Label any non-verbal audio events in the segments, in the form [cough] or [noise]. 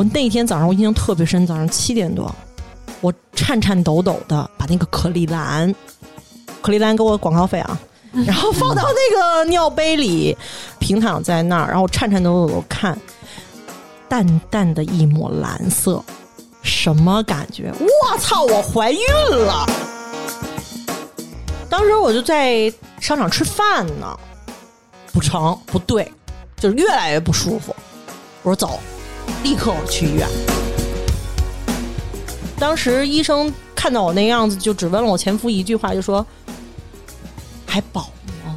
我那天早上我印象特别深，早上七点多，我颤颤抖抖的把那个可丽兰，可丽兰给我广告费啊，[laughs] 然后放到那个尿杯里，平躺在那儿，然后颤颤抖抖的看，淡淡的一抹蓝色，什么感觉？我操！我怀孕了！当时我就在商场吃饭呢，不成，不对，就是越来越不舒服。我说走，立刻去医院。当时医生看到我那样子，就只问了我前夫一句话，就说：“还保吗？”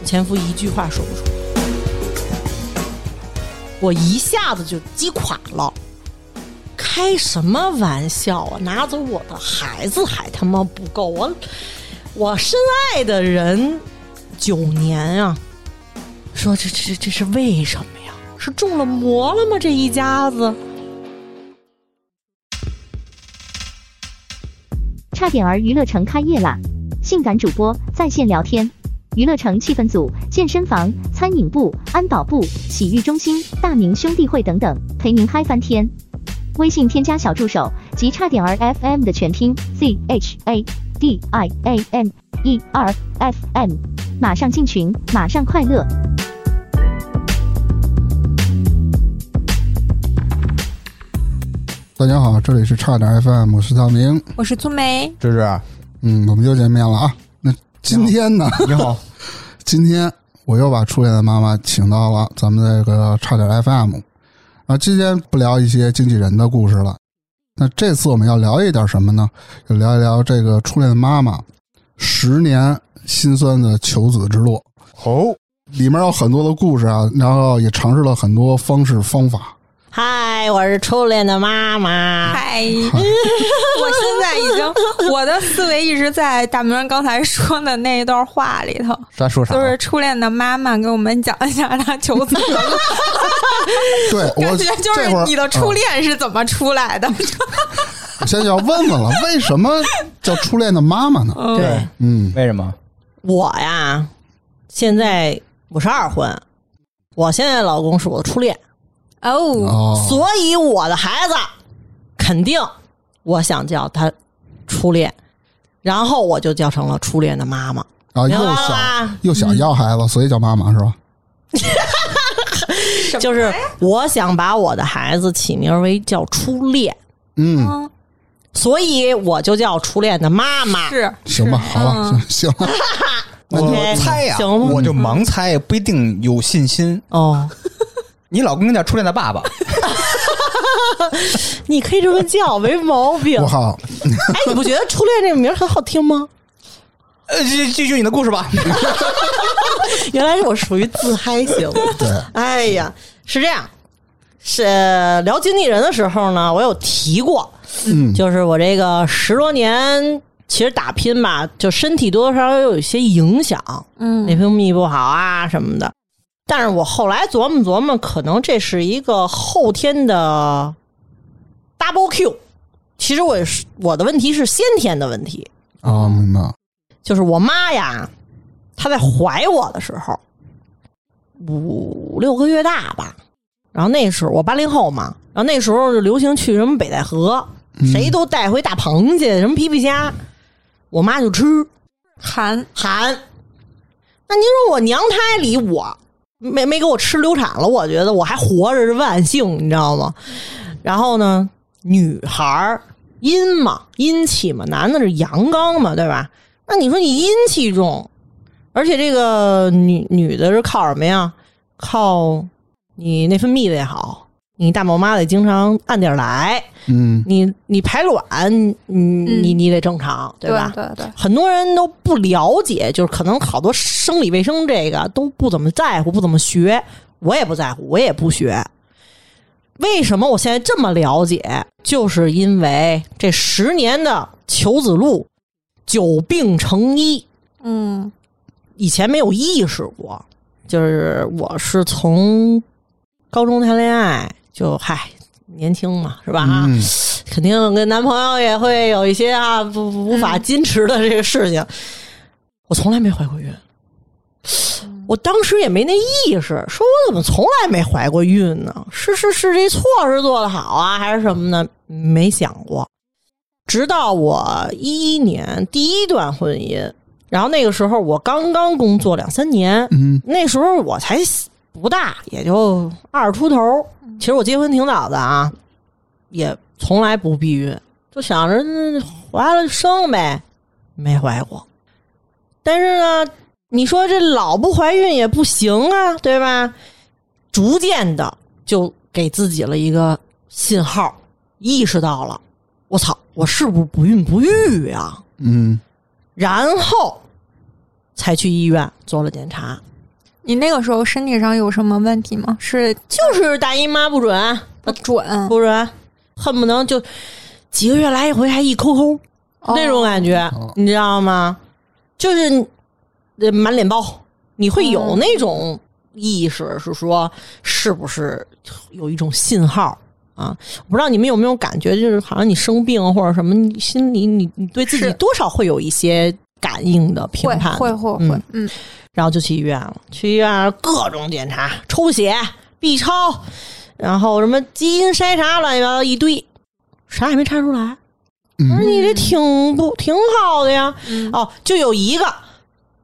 我前夫一句话说不出，我一下子就击垮了。开什么玩笑啊！拿走我的孩子还他妈不够我，我深爱的人九年啊！说这这这是为什么？是中了魔了吗？这一家子。差点儿娱乐城开业啦！性感主播在线聊天，娱乐城气氛组、健身房、餐饮部、安保部、洗浴中心、大明兄弟会等等，陪您嗨翻天。微信添加小助手及差点儿 FM 的全拼 Z H A D I A M E R F M，马上进群，马上快乐。大家好，这里是差点 FM，我是大明，我是粗梅，芝芝，嗯，我们又见面了啊。那今天呢？你好，[laughs] 今天我又把初恋的妈妈请到了咱们这个差点 FM 啊。今天不聊一些经纪人的故事了，那这次我们要聊一点什么呢？就聊一聊这个初恋的妈妈十年心酸的求子之路。哦，里面有很多的故事啊，然后也尝试了很多方式方法。嗨，我是初恋的妈妈。嗨，[laughs] 我现在已经我的思维一直在大明刚才说的那一段话里头，咱说啥？都是初恋的妈妈给我们讲一下她求子。对，我感觉就是你的初恋是怎么出来的？我现在要问问了，为什么叫初恋的妈妈呢？对嗯，为什么？我呀，现在我是二婚，我现在老公是我的初恋，哦，哦，所以我的孩子肯定我想叫他初恋，然后我就叫成了初恋的妈妈。啊，又想又想要孩子，所以叫妈妈是吧？[laughs] 就是我想把我的孩子起名为叫初恋，嗯，所以我就叫初恋的妈妈。是。行吧，好吧，嗯。行行了，[laughs] 那我就猜呀，我就盲猜，不一定有信心。哦，你老公叫初恋的爸爸，[laughs] 你可以这么叫，没毛病我。好，[laughs] 哎，你不觉得初恋这个名很好听吗？[laughs] 呃，继继续你的故事吧。原来是我属于自嗨型。对，哎呀，是这样，是聊经纪人的时候呢，我有提过，嗯，就是我这个十多年，其实打拼吧，就身体多多少少有一些影响，嗯内分泌不好啊什么的。但是我后来琢磨琢磨，可能这是一个后天的 double Q。其实我也是我的问题是先天的问题，啊，明白，就是我妈呀，她在怀我的时候，五六个月大吧。然后那时候我八零后嘛，然后那时候就流行去什么北戴河，谁都带回大螃蟹、什么皮皮虾，我妈就吃。含含。那您说我娘胎里我没没给我吃流产了，我觉得我还活着是万幸，你知道吗？然后呢，女孩阴嘛，阴气嘛，男的是阳刚嘛，对吧？那你说你阴气重，而且这个女女的是靠什么呀？靠你内分泌得好，你大宝妈得经常按点儿来，嗯，你你排卵，你你你得正常，对吧？对对，很多人都不了解，就是可能好多生理卫生这个都不怎么在乎，不怎么学。我也不在乎，我也不学。为什么我现在这么了解？就是因为这十年的求子路，久病成医，嗯以前没有意识过。就是我是从高中谈恋爱，就嗨年轻嘛，是吧？啊，嗯肯定跟男朋友也会有一些啊不不无法矜持的这个事情。我从来没怀过孕，我当时也没那意识，说我怎么从来没怀过孕呢？是是是，这措施做的好啊，还是什么呢？没想过。直到我一一年第一段婚姻，然后那个时候我刚刚工作两三年，嗯那时候我才不大，也就二十出头。其实我结婚挺早的啊，也从来不避孕，就想着嗯怀了就生呗，没怀过。但是呢，你说这老不怀孕也不行啊，对吧？逐渐的就给自己了一个信号，意识到了，我操，我是不是不孕不育呀？嗯然后才去医院做了检查，你那个时候身体上有什么问题吗？是就是大姨妈不准，不准不准，恨不能就几个月来一回，还一抠抠、那种感觉，哦你知道吗？就是呃满脸包，你会有哦那种意识，是说是不是有一种信号啊？我不知道你们有没有感觉，就是好像你生病或者什么，你心里你你对自己多少会有一些感应的评会判的，会会嗯会，嗯，然后就去医院了。去医院各种检查，抽血、B 超，然后什么基因筛查，乱七八糟一堆，啥也没查出来。我说嗯你这挺不挺好的呀？嗯哦，就有一个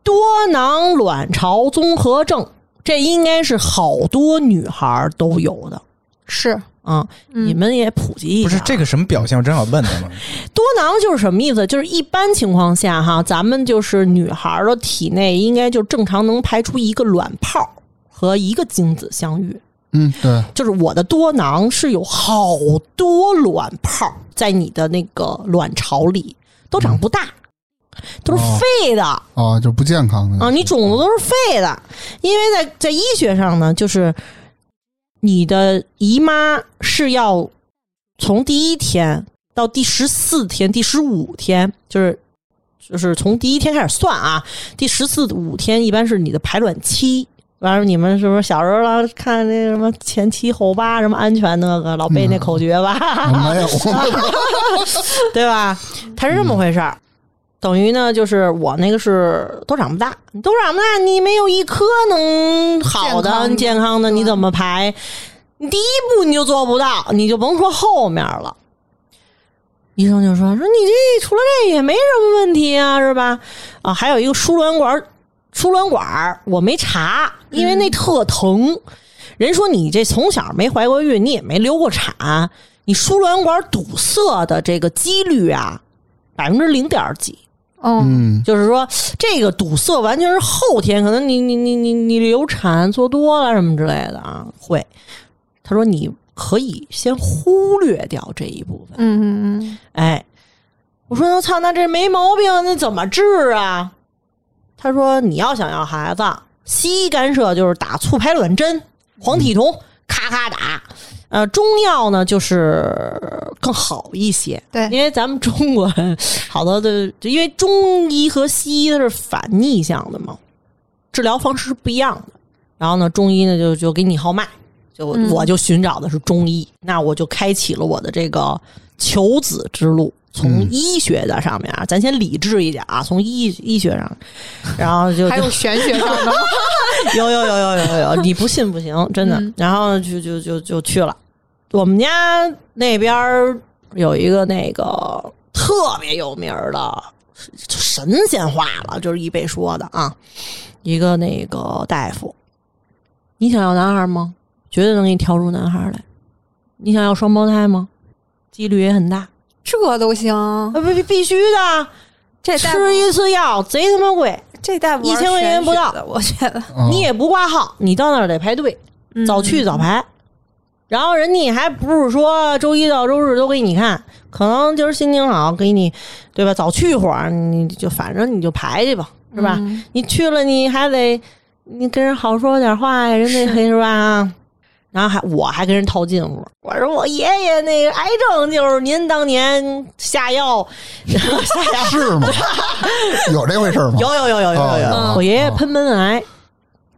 多囊卵巢综合症，这应该是好多女孩都有的是啊。嗯你们也普及一下。不是这个什么表现？我正好问他呢。[laughs] 多囊就是什么意思？就是一般情况下哈，咱们就是女孩的体内应该就正常能排出一个卵泡和一个精子相遇。嗯，对，就是我的多囊是有好多卵泡在你的那个卵巢里，都长不大，都是哦废的。啊，就不健康的啊，你种子都是废的，因为在在医学上呢，就是你的姨妈是要从第一天到第十四天、第十五天，就是就是从第一天开始算啊，第十四五天一般是你的排卵期。完了，你们是不是小时候老看那什么前七后八什么安全那个，老背那口诀吧？没有，对吧？它是这么回事儿，等于呢，就是我那个是都长不大，都长不大，你没有一颗能好的、健康的健康的，你怎么排？你第一步你就做不到，你就甭说后面了。医生就说说你这除了这也没什么问题啊，是吧？啊，还有一个输卵管，输卵管我没查，因为那特疼。人说你这从小没怀过孕，你也没流过产，你输卵管堵塞的这个几率啊，百分之零点几。哦，嗯就是说，这个堵塞完全是后天，可能你你你你你流产做多了什么之类的啊，会。他说你可以先忽略掉这一部分。嗯嗯嗯，哎，我说我操，那这没毛病，那怎么治啊？他说你要想要孩子，西医干涉就是打促排卵针、黄体酮，咔咔打。呃，中药呢就是更好一些，对因为咱们中国好多的，就因为中医和西医它是反逆向的嘛，治疗方式是不一样的。然后呢，中医呢就就给你号脉，就、嗯我就寻找的是中医，那我就开启了我的这个求子之路。从嗯医学的上面啊，咱先理智一点啊，从医医学上，然后就还有玄学上的吗？有有有有有有，你不信不行，真的。嗯然后就就就就去了。我们家那边有一个那个特别有名儿的神仙话了，就是一辈说的啊，一个那个大夫，你想要男孩吗？绝对能给你挑出男孩来。你想要双胞胎吗？几率也很大，这都行，呃，必必须的。这吃一次药贼他妈贵，这大夫一千块钱不到我觉得啊你也不挂号，你到那儿得排队。嗯早去早排。然后人家还不是说周一到周日都给你看，可能今儿心情好，给你对吧？早去一会儿，你就反正你就排去吧，是吧？嗯你去了你还得你跟人好说点话呀，人家是吧？然后还我还跟人套近乎，我说我爷爷那个癌症就是您当年下药，[laughs] 下药。[laughs] 是吗？有这回事吗？有有有有有有有，哦我爷爷喷门癌，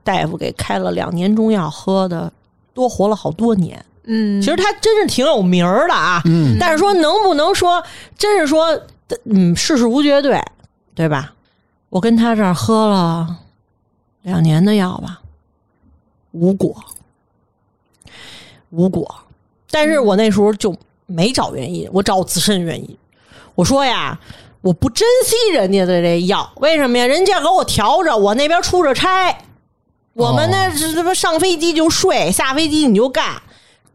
大夫给开了两年中药，喝的多活了好多年。嗯，其实他真是挺有名儿的啊，嗯。但是说能不能说，真是说，嗯，世事无绝对，对吧？我跟他这儿喝了两年的药吧，无果，无果。但是我那时候就没找原因，我找我自身原因。我说呀，我不珍惜人家的这药，为什么呀？人家给我调着，我那边出着差，我们那是什么上飞机就睡，下飞机你就干。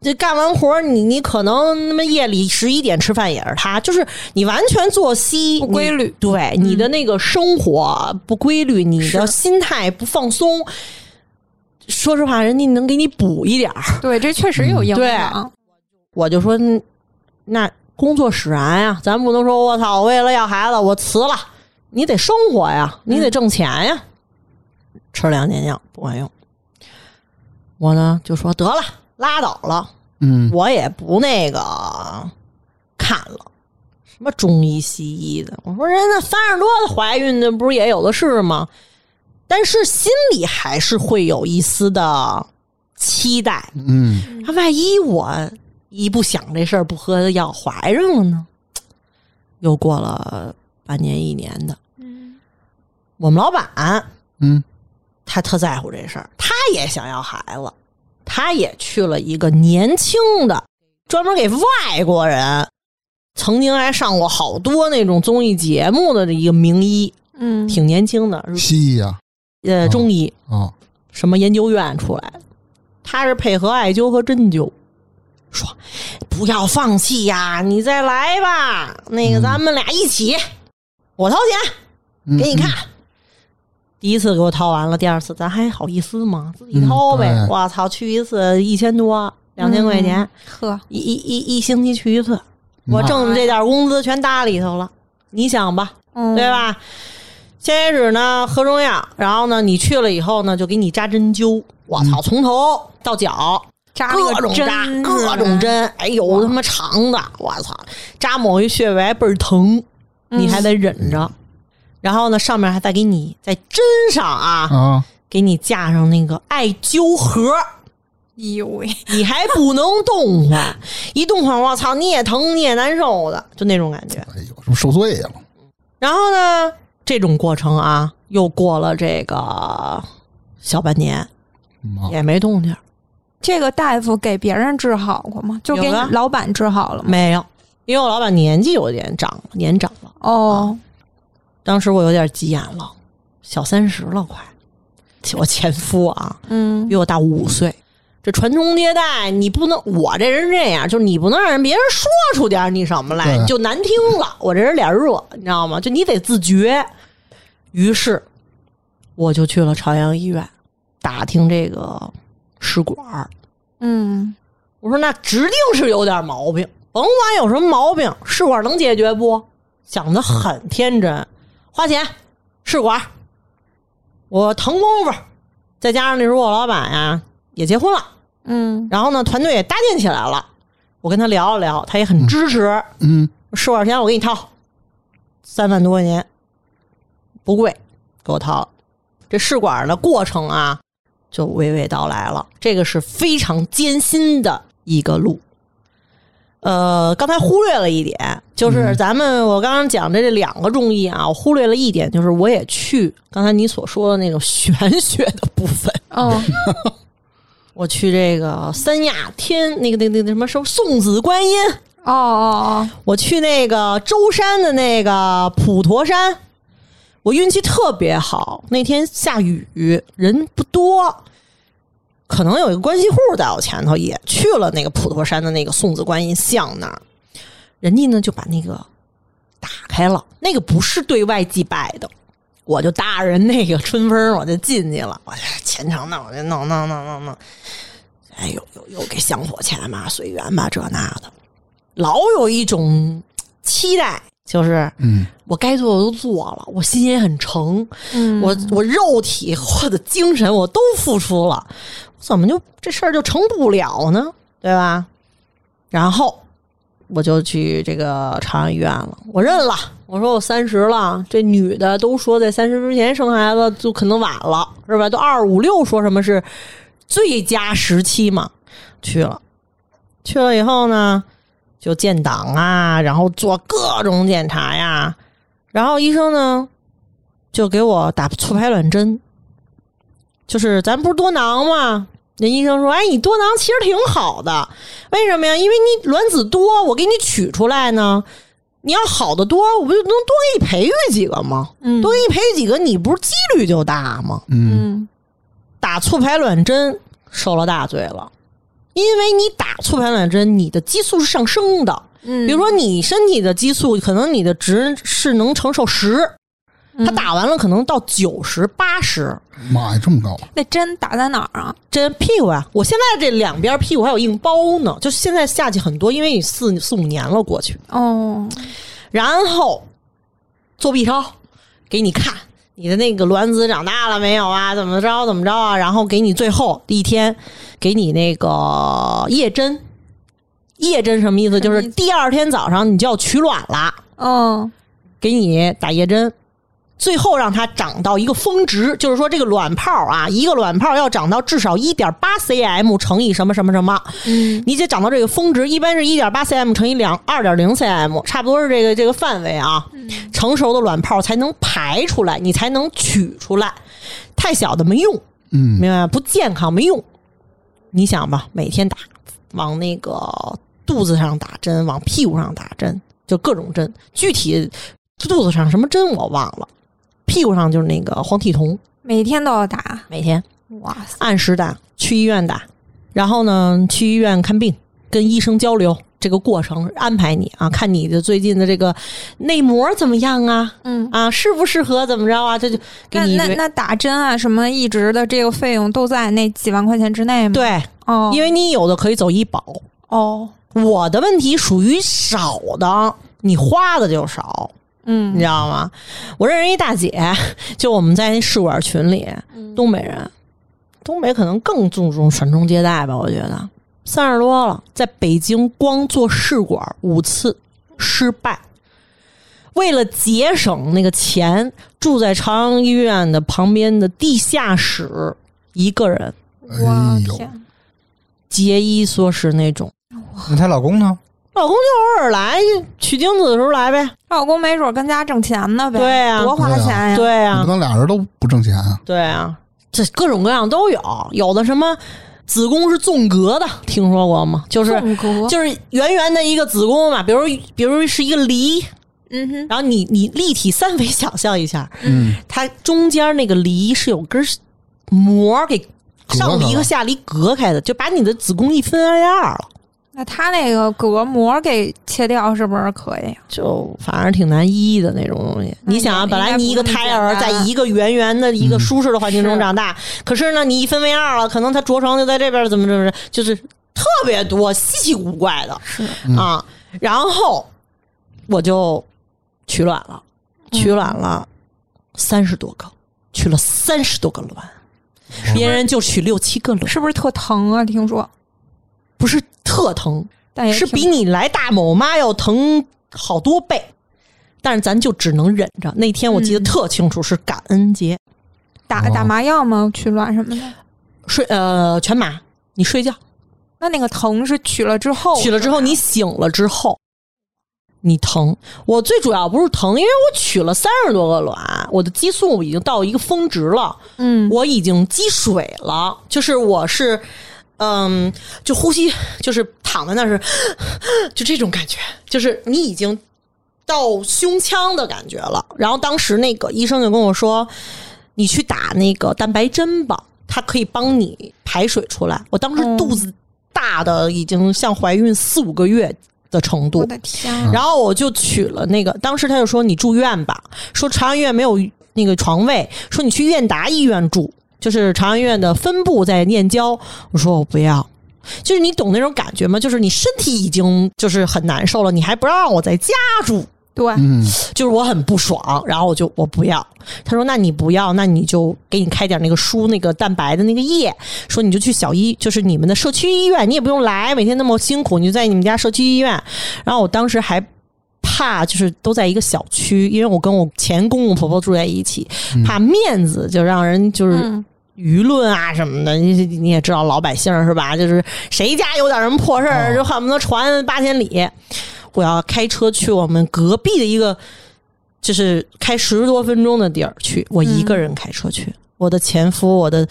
这干完活儿你你可能那么夜里十一点吃饭也是他，就是你完全作息不规律你对你的那个生活不规律，你的心态不放松。说实话，人家能给你补一点儿，对，这确实有影对响。我就说嗯那工作使然呀，咱不能说我操，我为了要孩子我辞了，你得生活呀，你得挣钱呀。吃两年药不管用，我呢就说得了，拉倒了。嗯我也不那个看了，什么中医西医的。我说人家三十多的怀孕的不是也有的是吗？但是心里还是会有一丝的期待。嗯。啊，万一我一不想这事儿，不喝药怀上了呢？又过了半年一年的，嗯我们老板嗯。他特在乎这事儿，他也想要孩子，他也去了一个年轻的，专门给外国人，曾经还上过好多那种综艺节目的一个名医，嗯，挺年轻的，西医呀呃，中医哦什么研究院出来的，他是配合艾灸和针灸，说不要放弃呀，你再来吧，那个嗯咱们俩一起，我掏钱。嗯给你看。第一次给我掏完了，第二次咱还好意思吗？自己掏呗。我操，去一次一千多，两千块钱，呵，一一一一星期去一次，嗯我挣的这点工资全搭里头了。你想吧，嗯对？吧？先开始呢喝中药，然后呢你去了以后呢就给你扎针灸。我操，从头到脚扎各种扎，各种针，哎呦他妈长的，我操，扎某一穴位还倍儿疼，你还得忍着。然后呢，上面还再给你在针上啊，啊给你架上那个艾灸盒，哎呦喂，你还不能动弹，[laughs] 一动换，我操，你也疼，你也难受的，就那种感觉。哎呦，是不是受罪了？然后呢，这种过程啊，又过了这个小半年，妈也没动静。儿，这个大夫给别人治好过吗？就给老板治好了吗？没有，因为我老板年纪有点长了，年长了。哦，当时我有点急眼了，小三十了快，我前夫啊嗯。比我大五岁，这传宗接代你不能，我这人这样，就是你不能让人别人说出点你什么来，你就难听了。我这人脸热，你知道吗？就你得自觉。于是我就去了朝阳医院打听这个试管儿，嗯我说那指定是有点毛病，甭管有什么毛病，试管能解决不？想的很天真，花钱试管，我腾功夫，再加上那时候我老板呀也结婚了，嗯。然后呢团队也搭建起来了，我跟他聊了聊，他也很支持，嗯。试管钱我给你掏，三万多块钱，不贵，给我掏了。这试管的过程啊，就娓娓道来了。这个是非常艰辛的一个路。呃，刚才忽略了一点，就是咱们我刚刚讲的这两个中医啊，我忽略了一点，就是我也去刚才你所说的那种玄学的部分，哦 [laughs] 我去这个三亚天那个那个那个什么什么送子观音，哦哦我去那个舟山的那个普陀山，我运气特别好，那天下雨，人不多，可能有一个关系户在我前头，也去了那个普陀山的那个送子观音像那儿，人家呢就把那个打开了，那个不是对外祭拜的。我就搭着人那个春风，我就进去了。我这虔诚的，我就弄弄弄弄弄，哎呦呦又给香火钱嘛，随缘吧，这那的。老有一种期待，就是嗯我该做的都做了，我心也很诚，嗯我我肉体或者精神我都付出了，怎么就这事儿就成不了呢？对吧？然后我就去这个朝阳医院了，我认了，我说我三十了，这女的都说在三十之前生孩子就可能晚了，是吧？都二五六说什么是最佳时期嘛？去了，去了以后呢，就建档啊，然后做各种检查呀，然后医生呢就给我打促排卵针，就是咱不是多囊吗？人医生说，哎，你多囊其实挺好的，为什么呀？因为你卵子多，我给你取出来呢。你要好的多，我不就能多给你培育几个吗？嗯多给你培育几个，你不是几率就大吗？嗯嗯打促排卵针受了大罪了，因为你打促排卵针，你的激素是上升的。嗯，比如说你身体的激素，可能你的值是能承受十，嗯他打完了可能到九十八十。妈呀，这么高！那针打在哪儿啊？针屁股啊！我现在这两边屁股还有硬包呢，就现在下去很多，因为你四四五年了过去，哦，然后做 B 超给你看你的那个卵子长大了没有啊？怎么着怎么着啊？然后给你最后一天给你那个夜针，夜针什么意思？就是第二天早上你就要取卵了，哦，给你打夜针。最后让它长到一个峰值，就是说这个卵泡啊，一个卵泡要长到至少一点八 cm 乘以什么什么什么，嗯你得长到这个峰值，一般是一点八 cm 乘以两二点零 cm，差不多是这个这个范围啊。成熟的卵泡才能排出来，你才能取出来，太小的没用，嗯明白吗？不健康没用。你想吧，每天打，往那个肚子上打针，往屁股上打针，就各种针。具体肚子上什么针我忘了，屁股上就是那个黄体酮，每天都要打，每天。哇塞，按时打，去医院打，然后呢，去医院看病，跟医生交流这个过程，安排你啊，看你的最近的这个内膜怎么样啊，嗯。啊，适不适合怎么着啊，这就给你那那那打针啊，什么一直的这个费用都在那几万块钱之内吗？，对，哦，因为你有的可以走医保，哦，我的问题属于少的，你花的就少。你嗯知道吗？我认识一大姐，[laughs] 就我们在那试管群里，东北人，东北可能更注重传宗接代吧，我觉得。三十多了，在北京光做试管五次失败，为了节省那个钱，住在朝阳医院的旁边的地下室，一个人。我哎呦，天，节衣缩食那种。那她老公呢？老公就偶尔来取精子的时候来呗，老公没准跟家挣钱呢呗，对啊。多花钱呀，对啊。你不，能俩人都不挣钱啊？对啊，这各种各样都有，有的什么子宫是纵隔的，听说过吗？就是纵隔？就是圆圆的一个子宫嘛，比如比如是一个梨，嗯哼，然后你你立体三维想象一下，嗯，它中间那个梨是有根膜给上梨和下梨隔开的，就把你的子宫一分为二了。那他那个隔膜给切掉是不是可以？就反正挺难医的那种东西。你想啊，本来你一个胎儿在一个圆圆的一个舒适的环境中长大，可是呢，你一分为二了，可能他着床就在这边，怎么怎么着，就是特别多稀奇古怪的是，啊。然后我就取卵了，取卵了三十多个，取了三十多个卵，别人就取六七个卵，是不是特疼啊？听说，不是特疼，是比你来大某妈要疼好多倍，但是咱就只能忍着。那天我记得嗯特清楚，是感恩节，打打麻药吗？取卵什么的？睡呃全麻，你睡觉那那个疼是取了之后，取了之后，你醒了之后。你疼，我最主要不是疼，因为我取了三十多个卵，我的激素已经到一个峰值了，嗯，我已经积水了，就是我是，嗯，就呼吸，就是躺在那儿是，[sighs] 就这种感觉，就是你已经到胸腔的感觉了。然后当时那个医生就跟我说，你去打那个蛋白针吧，它可以帮你排水出来。我当时肚子大的已经像怀孕四五个月的程度我，的天，然后我就取了那个，当时他就说你住院吧，说朝阳医院没有那个床位，说你去燕达医院住，就是朝阳医院的分部在念交。我说我不要，就是你懂那种感觉吗？就是你身体已经就是很难受了，你还不让我在家住，对，嗯，就是我很不爽，然后我就我不要。他说：“那你不要，那你就给你开点那个输那个蛋白的那个液，说你就去小医，就是你们的社区医院，你也不用来，每天那么辛苦，你就在你们家社区医院。”然后我当时还怕，就是都在一个小区，因为我跟我前公公婆婆住在一起，怕面子就让人就是嗯，舆论啊什么的，你你也知道老百姓是吧？就是谁家有点什么破事儿，哦就恨不得传八千里。我要开车去我们隔壁的一个，就是开十多分钟的地儿去，我一个人开车去。我的前夫，我的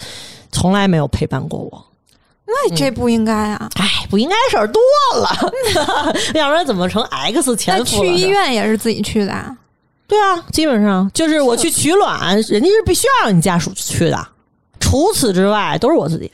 从来没有陪伴过我。那这不应该啊！哎，不应该事儿多了，[laughs] 要不然怎么成 X 前夫？去医院也是自己去的啊？对啊，基本上就是我去取卵，人家是必须要让你家属去的。除此之外，都是我自己。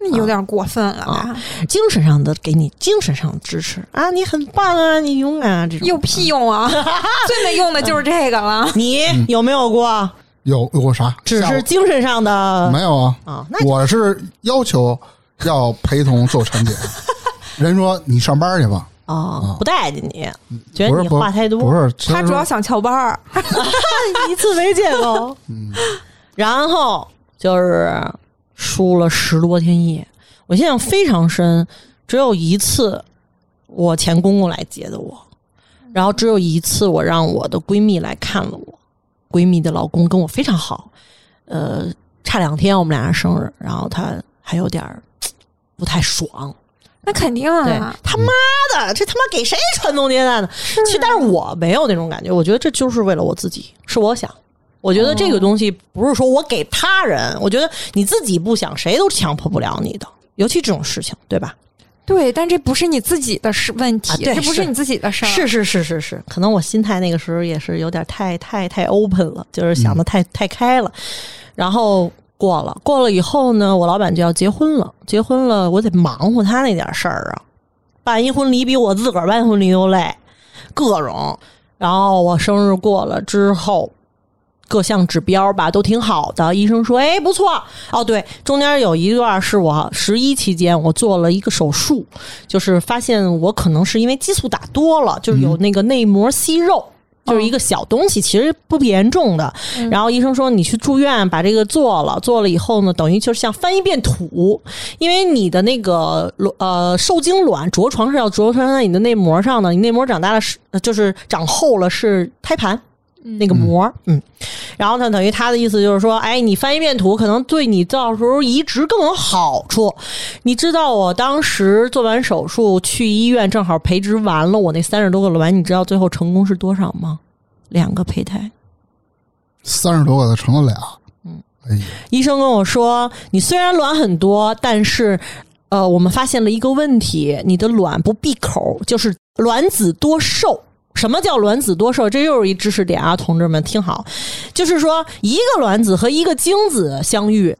那有点过分了吧？啊精神上的给你精神上的支持啊，你很棒啊，你勇敢啊，这种有屁用啊！[laughs] 最没用的就是这个了。[laughs] 你有没有过？有有过啥？只是精神上的没有啊？啊？那我是要求要陪同做产检。[laughs] 人说你上班去吧，啊，不待见你，觉得你话太多，不是他主要想翘班儿，一次没见过。嗯然后就是输了十多天夜，我印象非常深。只有一次，我前公公来接的我，然后只有一次，我让我的闺蜜来看了我。闺蜜的老公跟我非常好，呃，差两天我们俩人生日，然后他还有点儿不太爽。那肯定对啊。他妈的，这他妈给谁传宗接代呢？其实，但是我没有那种感觉，我觉得这就是为了我自己，是我想。我觉得这个东西不是说我给他人，我觉得你自己不想，谁都强迫不了你的，尤其这种事情，对吧？对，但这不是你自己的事问题，啊对这不是你自己的事儿。是是是是是，可能我心态那个时候也是有点太太太 open 了，就是想的太、太开了。然后过了，过了以后呢，我老板就要结婚了，结婚了，我得忙活他那点事儿啊。办一婚礼比我自个儿办婚礼都累，各种。然后我生日过了之后，各项指标吧都挺好的，医生说，哎，不错。哦，对，中间有一段是我十一期间我做了一个手术，就是发现我可能是因为激素打多了，就是有那个内膜息肉。就是一个小东西，其实不严重的。然后医生说你去住院把这个做了，做了以后呢，等于就是像翻一遍土，因为你的那个卵呃受精卵着床是要着床在你的内膜上的，你内膜长大了是呃就是长厚了是胎盘。那个膜，嗯，然后呢，等于他的意思就是说，哎，你翻一遍土，可能对你到时候移植更有好处。你知道我当时做完手术去医院，正好培植完了我那三十多个卵，你知道最后成功是多少吗？两个胚胎。三十多个的成了俩，嗯，哎呀，医生跟我说，你虽然卵很多，但是呃，我们发现了一个问题，你的卵不闭口，就是卵子多受。什么叫卵子多受？这又是一知识点啊，同志们听好，就是说一个卵子和一个精子相遇，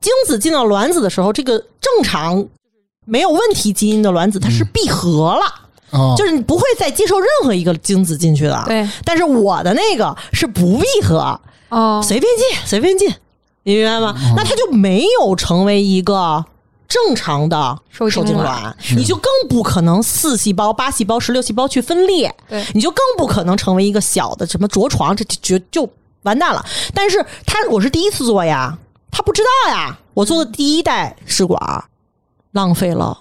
精子进到卵子的时候，这个正常没有问题基因的卵子它是闭合了。啊，就是你不会再接受任何一个精子进去的，对。但是我的那个是不闭合，哦，随便进，随便进，你明白吗？那它就没有成为一个正常的受精精卵你就更不可能四细胞、八细胞、十六细胞去分裂，对你就更不可能成为一个小的什么着床，这就就完蛋了。但是他我是第一次做呀，他不知道呀，我做的第一代试管，浪费了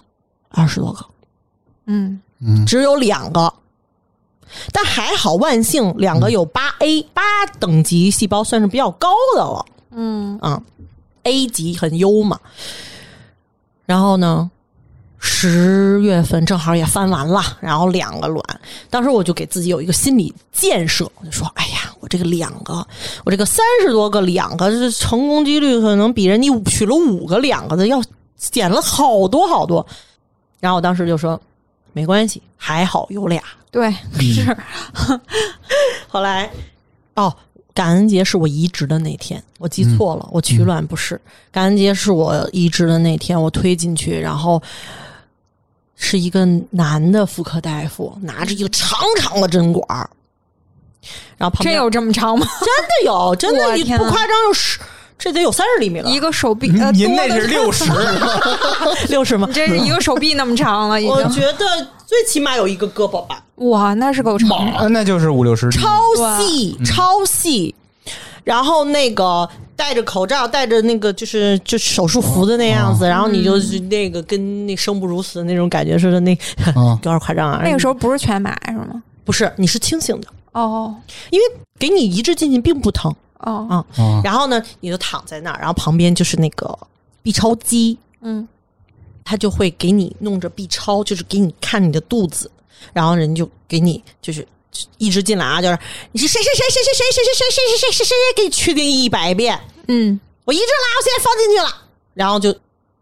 二十多个。嗯，只有两个，但还好，万幸两个有八 A 八等级细胞，算是比较高的了。嗯啊、a 级很优嘛。然后呢，十月份正好也翻完了，然后两个卵，当时我就给自己有一个心理建设，我就说：“哎呀，我这个两个，我这个三十多个两个，这成功几率可能比人家取了五个两个的要减了好多好多。”然后我当时就说：“没关系，还好有俩。[laughs] ”对，是后来，哦，感恩节是我移植的那天，我记错了，我取卵不是。感恩节是我移植的那天，我推进去，然后是一个男的妇科大夫，拿着一个长长的针管儿，然后旁边真有这么长吗？真的有，真的你不夸张，有十，这得有三十厘米了，一个手臂，[laughs] 呃，您那多的是六十，[laughs] 六十吗你？这是一个手臂那么长了，已经。我觉得最起码有一个胳膊吧。哇，那是够长那就是五六十。超细，超细。然后那个戴着口罩，戴着那个就是就手术服的那样子，然后你就是那个跟那生不如死的那种感觉似的，那啊 [laughs] 有点夸张啊。那个时候不是全麻是吗？不是，你是清醒的，哦因为给你移植进去并不疼哦，啊。啊，然后呢，你就躺在那儿，然后旁边就是那个 B 超机，嗯，他就会给你弄着 B 超，就是给你看你的肚子，然后人就给你就是一直进来啊，就是你是谁谁谁谁谁谁谁谁谁谁谁谁谁谁给你确定一百遍，嗯。我一直拉，我现在放进去了，然后就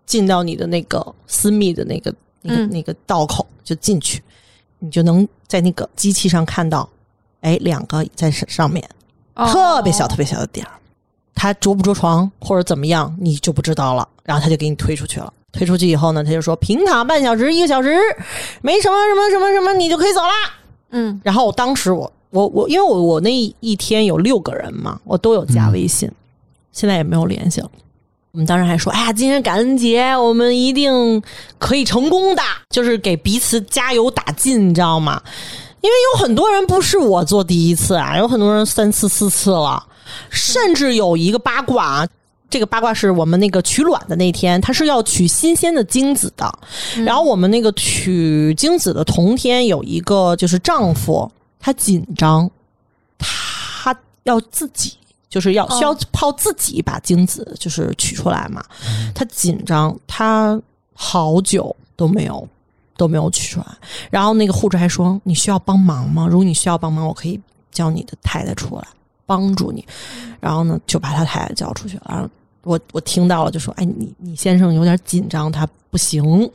进到你的那个私密的那个那个、嗯。那个道口就进去，你就能在那个机器上看到，哎，两个在上上面，哦特别小、特别小的点儿，他着不着床或者怎么样，你就不知道了。然后他就给你推出去了。推出去以后呢，他就说平躺半小时、一个小时，没什么什么什么什么，你就可以走了。嗯然后我当时我我我，因为我我那一天有六个人嘛，我都有加微信，现在也没有联系了。我们当时还说，哎呀，今天感恩节，我们一定可以成功的，就是给彼此加油打劲，你知道吗？因为有很多人不是我做第一次啊，有很多人三次四次了，甚至有一个八卦啊。这个八卦是我们那个取卵的那天，他是要取新鲜的精子的。然后我们那个取精子的同天，有一个就是丈夫，他紧张，他要自己就是要需要靠自己把精子就是取出来嘛。他紧张，他好久都没有都没有取出来。然后那个护士还说：“你需要帮忙吗？如果你需要帮忙，我可以叫你的太太出来帮助你。”然后呢，就把他太太叫出去了。然后我我听到了，就说：“哎，你你先生有点紧张，他不行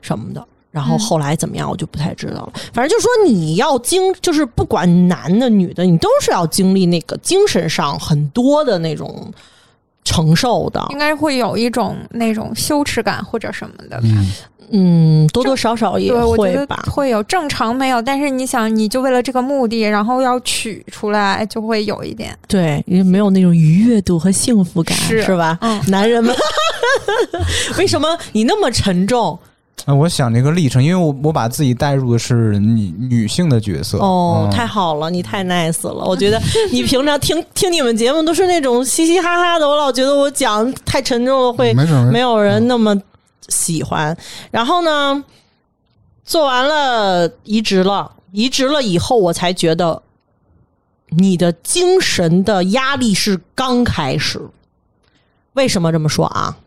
什么的。”然后后来怎么样，我就不太知道了。反正就说你要经，就是不管男的女的，你都是要经历那个精神上很多的那种承受的。应该会有一种那种羞耻感或者什么的。嗯，嗯，多多少少也会吧。会有正常没有，但是你想，你就为了这个目的，然后要取出来，就会有一点。对，因为没有那种愉悦度和幸福感，是吧？嗯男人们，[laughs] 为什么你那么沉重？啊，我想这个历程，因为我我把自己带入的是女女性的角色哦，嗯太好了，你太 nice 了。我觉得你平常听听你们节目都是那种嘻嘻哈哈的，我老觉得我讲太沉重了会没有人那么喜欢。然后呢，做完了移植了，移植了以后，我才觉得你的精神的压力是刚开始。为什么这么说啊？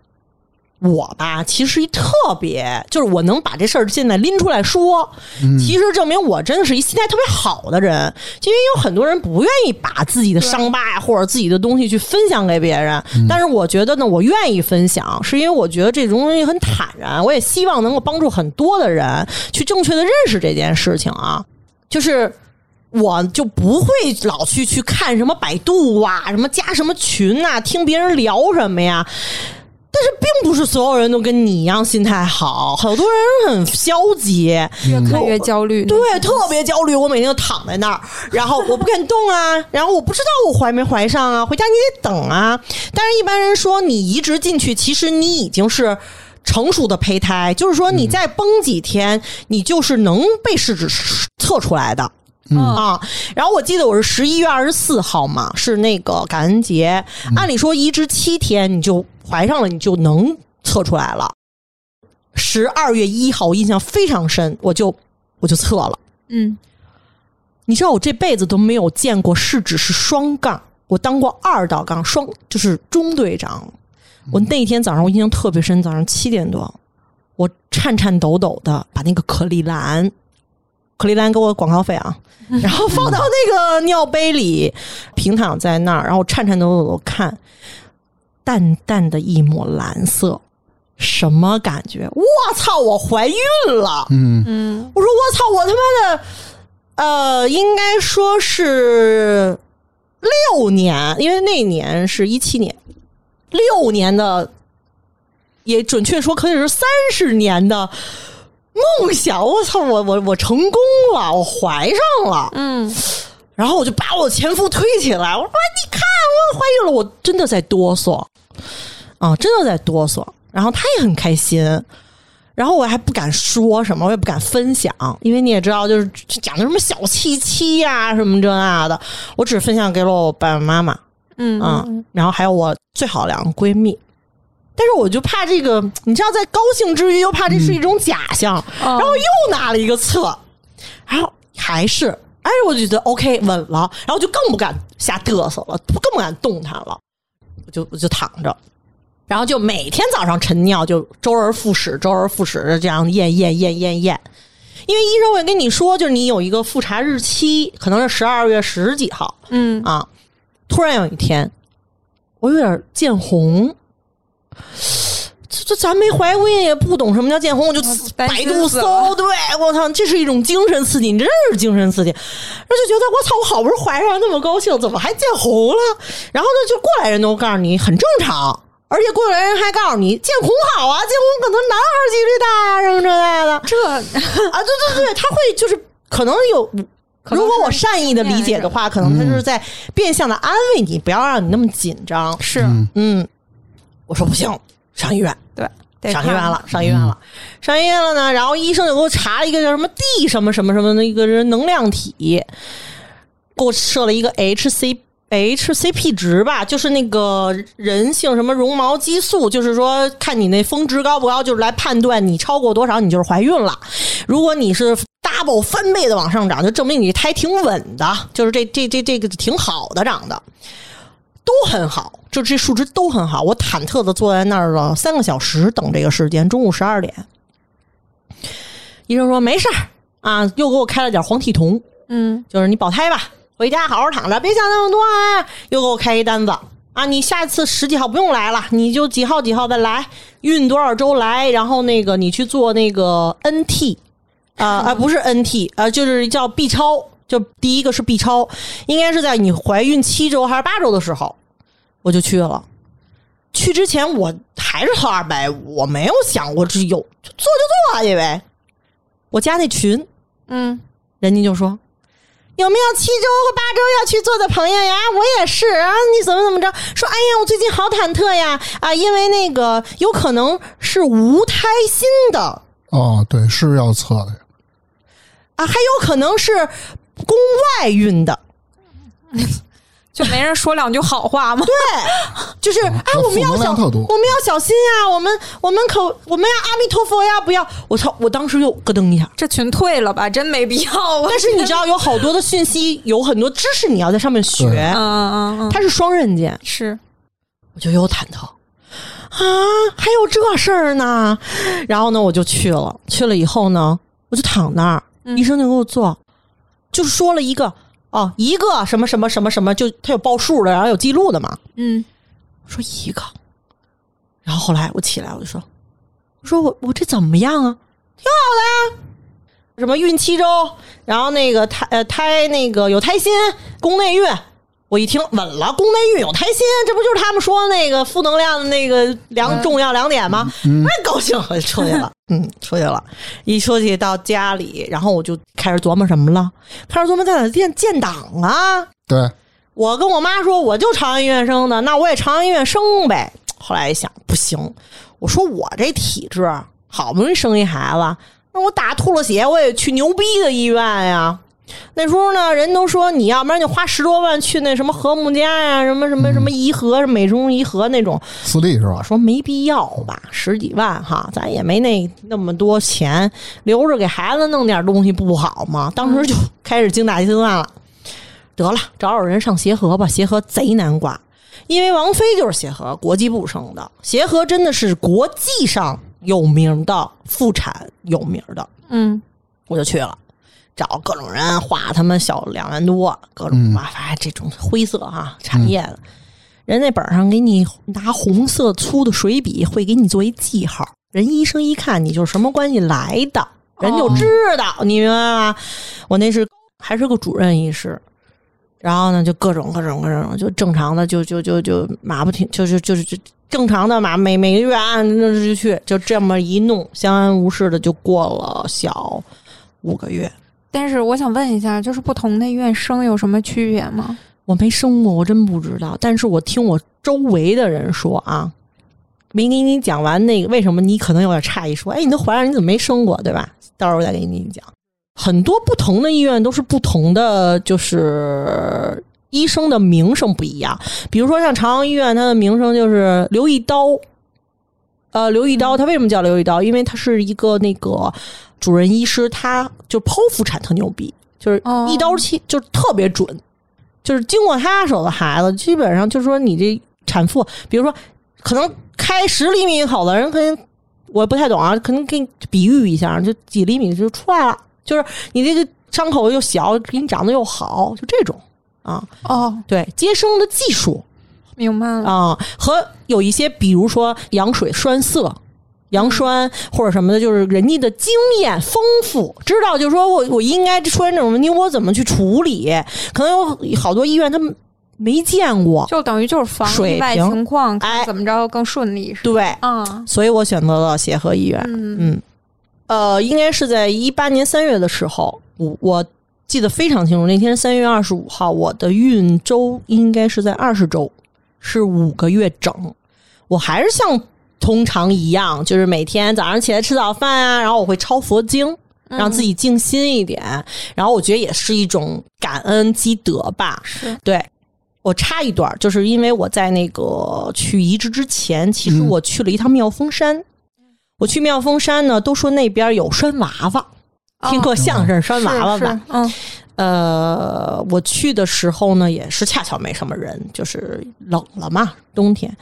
我吧，其实一特别，就是我能把这事儿现在拎出来说，其实证明我真的是一心态特别好的人。因为有很多人不愿意把自己的伤疤呀或者自己的东西去分享给别人，但是我觉得呢，我愿意分享，是因为我觉得这种东西很坦然，我也希望能够帮助很多的人去正确的认识这件事情啊，就是。我就不会老去去看什么百度啊，什么加什么群啊，听别人聊什么呀。但是并不是所有人都跟你一样心态好，好多人很消极，越看越焦虑。对，特别焦虑。我每天都躺在那儿，然后我不敢动啊，[laughs] 然后我不知道我怀没怀上啊，回家你得等啊。但是一般人说你移植进去，其实你已经是。成熟的胚胎，就是说你再崩几天，你就是能被试纸测出来的。嗯啊，然后我记得我是十一月二十四号嘛，是那个感恩节。按理说移植七天你就怀上了，你就能测出来了。十二月一号，我印象非常深，我就我就测了。嗯，你知道我这辈子都没有见过试纸是双杠，我当过二道杠，双就是中队长。我那天早上我印象特别深，早上七点多，我颤颤抖抖的把那个可丽兰，可丽兰给我广告费啊，[laughs] 然后放到那个尿杯里，平躺在那儿，然后颤颤抖抖的看，淡淡的一抹蓝色，什么感觉？我操！我怀孕了！嗯嗯我说我操！我他妈的，呃，应该说是六年，因为那年是一七年，六年的，也准确说可以是三十年的梦想。我操！我我我成功了，我怀上了。嗯，然后我就把我前夫推起来，我说：“你看，我怀孕了！”我真的在哆嗦啊，真的在哆嗦。然后他也很开心，然后我还不敢说什么，我也不敢分享，因为你也知道，就是讲的什么小七七呀、什么这那的，我只分享给了我爸爸妈妈，嗯啊，然后还有我最好两个闺蜜。但是我就怕这个，你知道，在高兴之余又怕这是一种假象，然后又拿了一个测，然后还是，哎，我就觉得 OK 稳了，然后就更不敢瞎嘚瑟了，更不敢动弹了，我就我就躺着，然后就每天早上晨尿就周而复始，周而复始的这样验验验验验，因为医生会跟你说，就是你有一个复查日期，可能是十二月十几号，嗯。啊，突然有一天，我有点见红。这这咱没怀过孕，也不懂什么叫见红，我就百度搜，对我操，这是一种精神刺激，你真是精神刺激。然后就觉得我操，我好不容易怀上，那么高兴，怎么还见红了？然后呢，就过来人都告诉你很正常，而且过来人还告诉你见红好啊，见红可能男孩几率大呀、什么之类的。这啊，对对对，他会就是可能有，如果我善意的理解的话，可能他就是在变相的安慰你，不要让你那么紧张。是嗯，我说不行，上医院，对，上医院了，上医院了，上医院了呢。然后医生就给我查了一个叫什么 D 什么什么什么的一个人能量体，给我设了一个 HC。HCP 值吧，就是那个人性什么绒毛激素，就是说看你那峰值高不高，就是来判断你超过多少，你就是怀孕了。如果你是 double 翻倍的往上涨，就证明你胎挺稳的，就是这这这这个挺好的长的，都很好，就这数值都很好。我忐忑的坐在那儿了三个小时等这个时间，中午十二点，医生说没事儿啊，又给我开了点黄体酮，嗯就是你保胎吧，回家好好躺着，别想那么多啊。又给我开一单子啊，你下次十几号不用来了，你就几号几号再来，孕多少周来，然后那个你去做那个 NT 啊啊，不是 NT 啊，就是叫 B 超，就第一个是 B 超，应该是在你怀孕七周还是八周的时候，我就去了。去之前我还是掏二百五，我没有想过这有就做就做啊，因为我加那群，嗯，人家就说有没有七周和八周要去做的朋友呀？我也是啊，你怎么怎么着？说哎呀，我最近好忐忑呀啊，因为那个有可能是无胎心的哦，对，是要测的。啊，还有可能是宫外孕的，[laughs] 就没人说两句好话吗？对就是哎，我们要小，我们要小心呀，我们我们可我们要阿弥陀佛呀，不要！我操，我当时又咯噔一下。这群退了吧，真没必要啊。但是你知道，有好多的讯息，有很多知识你要在上面学对，嗯嗯嗯，它是双刃剑。是我就又忐忑啊，还有这事儿呢。然后呢，我就去了，去了以后呢，我就躺那儿，嗯医生就给我做，就是说了一个哦，一个什么什么什么什么，就他有报数的，然后有记录的嘛。嗯我说一个，然后后来我起来，我就说，我说我我这怎么样啊？挺好的呀。什么孕七周，然后那个胎呃胎那个有胎心，宫内孕。我一听稳了，宫内孕有胎心，这不就是他们说那个负能量的那个两重要两点吗？那高兴，我就出去了，[laughs] 嗯，出去了。一出去到家里，然后我就开始琢磨什么了，开始琢磨在哪建建档啊。对，我跟我妈说，我就朝阳医院生的，那我也朝阳医院生呗。后来一想，不行，我说我这体质，好不容易生一孩子，那我打吐了血，我也去牛逼的医院呀。那时候呢，人都说你要不然就花十多万去那什么和睦家呀，什么什么什么颐和、美中颐和那种。私立是吧我？说没必要吧，十几万哈，咱也没那那么多钱，留着给孩子弄点东西不好吗？当时就开始精打细算了。得了，找找人上协和吧，协和贼难挂，因为王菲就是协和国际部生的，协和真的是国际上有名的妇产有名的，嗯我就去了。找各种人花他们小两万多，各种嗯哇，反正这种灰色哈产业的，人那本上给你拿红色粗的水笔会给你做一记号，人医生一看你就是什么关系来的，人就知道，你明白吗？我那是还是个主任医师，然后呢就各种各种各种就正常的就就就就马不停，就是就是就正常的马，每每个月按那就去，就这么一弄，相安无事的就过了小五个月。但是我想问一下，就是不同的医院生有什么区别吗？我没生过，我真不知道。但是我听我周围的人说啊，没给你讲完那个为什么你可能有点诧异，说，哎，你都怀上，你怎么没生过，对吧？到时候我再给你讲。很多不同的医院都是不同的，就是医生的名声不一样。比如说像朝阳医院，它的名声就是刘一刀。呃，刘一刀，他为什么叫刘一刀？因为他是一个那个主任医师，他就剖腹产特牛逼，就是哦一刀切，就是特别准。就是经过他手的孩子，基本上就是说你这产妇，比如说可能开十厘米口的，人可能我不太懂啊，可能给你比喻一下，就几厘米就出来了，就是你这个伤口又小，给你长得又好，就这种啊。哦，对，接生的技术明白了。啊、和有一些比如说羊水栓塞。羊栓或者什么的，就是人家的经验丰富，知道就是说我我应该出现这种问题，我怎么去处理？可能有好多医院他们没见过，就等于就是防水意外平情况，哎怎么着更顺利是？对，啊，所以我选择了协和医院。嗯嗯，呃，应该是在一八年三月的时候，我我记得非常清楚，那天三月二十五号，我的孕周应该是在二十周，是五个月整。我还是像通常一样，就是每天早上起来吃早饭啊，然后我会抄佛经。让自己静心一点，然后我觉得也是一种感恩积德吧。是对，我插一段，就是因为我在那个去移植之前，其实嗯我去了一趟妙峰山。我去妙峰山呢，都说那边有拴娃娃，听过相声拴娃娃吧？嗯，呃，我去的时候呢，也是恰巧没什么人，就是冷了嘛，冬天。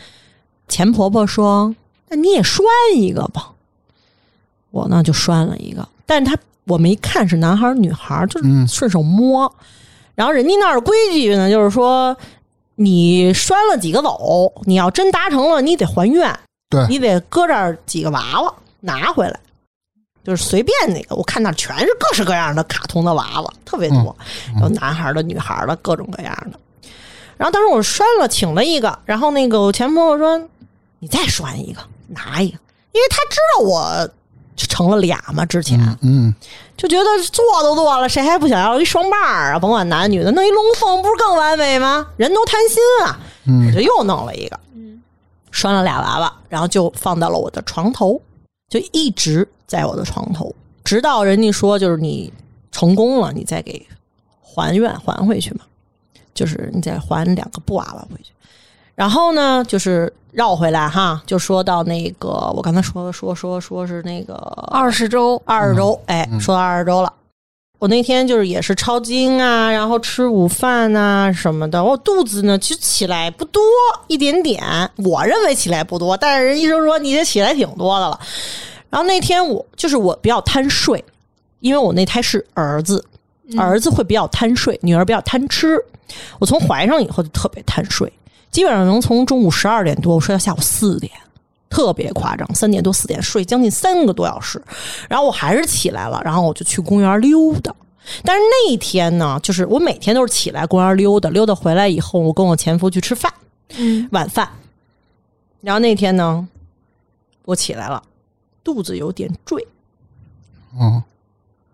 钱婆婆说：“那你也拴一个吧。”我呢就拴了一个，但是他我没看是男孩儿女孩儿，就是嗯顺手摸。然后人家那儿规矩呢，就是说你拴了几个走，你要真达成了，你得还愿，对你得搁这儿几个娃娃拿回来。就是随便那个，我看那全是各式各样的卡通的娃娃，特别多，有男孩儿的、女孩儿的，各种各样的。然后当时我拴了，请了一个，然后那个我前婆婆说：“你再拴一个，拿一个，因为他知道我成了俩嘛，之前、嗯，就觉得做都做了，谁还不想要一双棒儿啊？甭管男女的，弄一龙凤不是更完美吗？人都贪心啊！嗯我就又弄了一个，拴了俩娃娃，然后就放到了我的床头，就一直在我的床头，直到人家说就是你成功了，你再给还愿还回去嘛，就是你再还两个布娃娃回去。然后呢，就是绕回来哈，就说到那个我刚才说说说说是那个二十周，二十周，哎，说到二十周了。我那天就是也是抄经啊，然后吃午饭啊什么的。我肚子呢其实起来不多，一点点。我认为起来不多，但是人医生说你这起来挺多的了。然后那天我就是我比较贪睡，因为我那胎是儿子，儿子会比较贪睡，女儿比较贪吃。我从怀上以后就特别贪睡，基本上能从中午十二点多我睡到下午四点。特别夸张，三点多四点睡将近三个多小时，然后我还是起来了，然后我就去公园溜达。但是那一天呢，就是我每天都是起来公园溜达，溜达回来以后，我跟我前夫去吃饭，嗯，晚饭。然后那天呢，我起来了，肚子有点坠，嗯，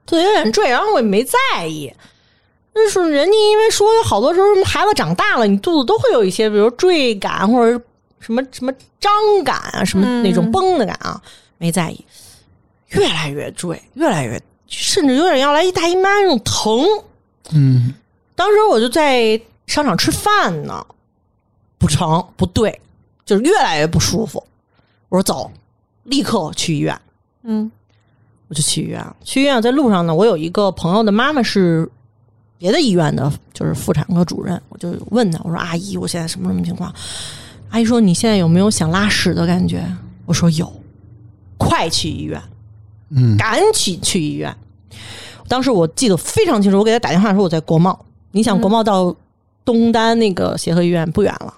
肚子有点坠，然后我也没在意。那是人家因为说有好多时候孩子长大了，你肚子都会有一些，比如坠感或者什么什么张感啊，什么嗯那种崩的感啊，没在意，越来越坠，越来越，甚至有点要来一大姨妈那种疼。嗯当时我就在商场吃饭呢，不成，不对，就是越来越不舒服。我说走，立刻去医院。嗯，我就去医院了。去医院在路上呢，我有一个朋友的妈妈是别的医院的，就是妇产科主任，我就问他，我说阿姨，我现在什么什么情况？阿姨说你现在有没有想拉屎的感觉？我说有，快去医院。嗯赶紧去医院。当时我记得非常清楚，我给他打电话说我在国贸。你想，国贸到东单那个协和医院不远了。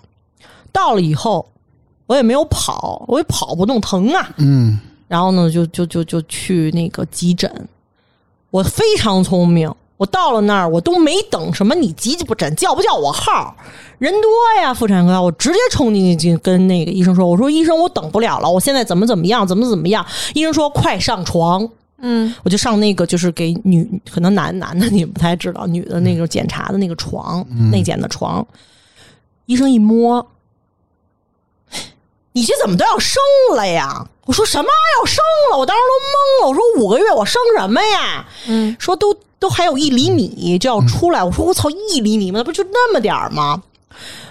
到了以后，我也没有跑，我也跑不动，疼啊。嗯然后呢，就就就就去那个急诊。我非常聪明，我到了那儿，我都没等什么你急不诊叫不叫我号，人多呀，妇产科，我直接冲进去跟那个医生说，我说医生，我等不了了，我现在怎么怎么样，怎么怎么样。医生说快上床。嗯，我就上那个就是给女可能男男的你不太知道，女的那个检查的那个床，内检的床，医生一摸，你这怎么都要生了呀？我说什么要生了？我当时都懵了。我说五个月我生什么呀？嗯，说都都还有一厘米就要出来。我说我操，一厘米吗？那不就那么点儿吗？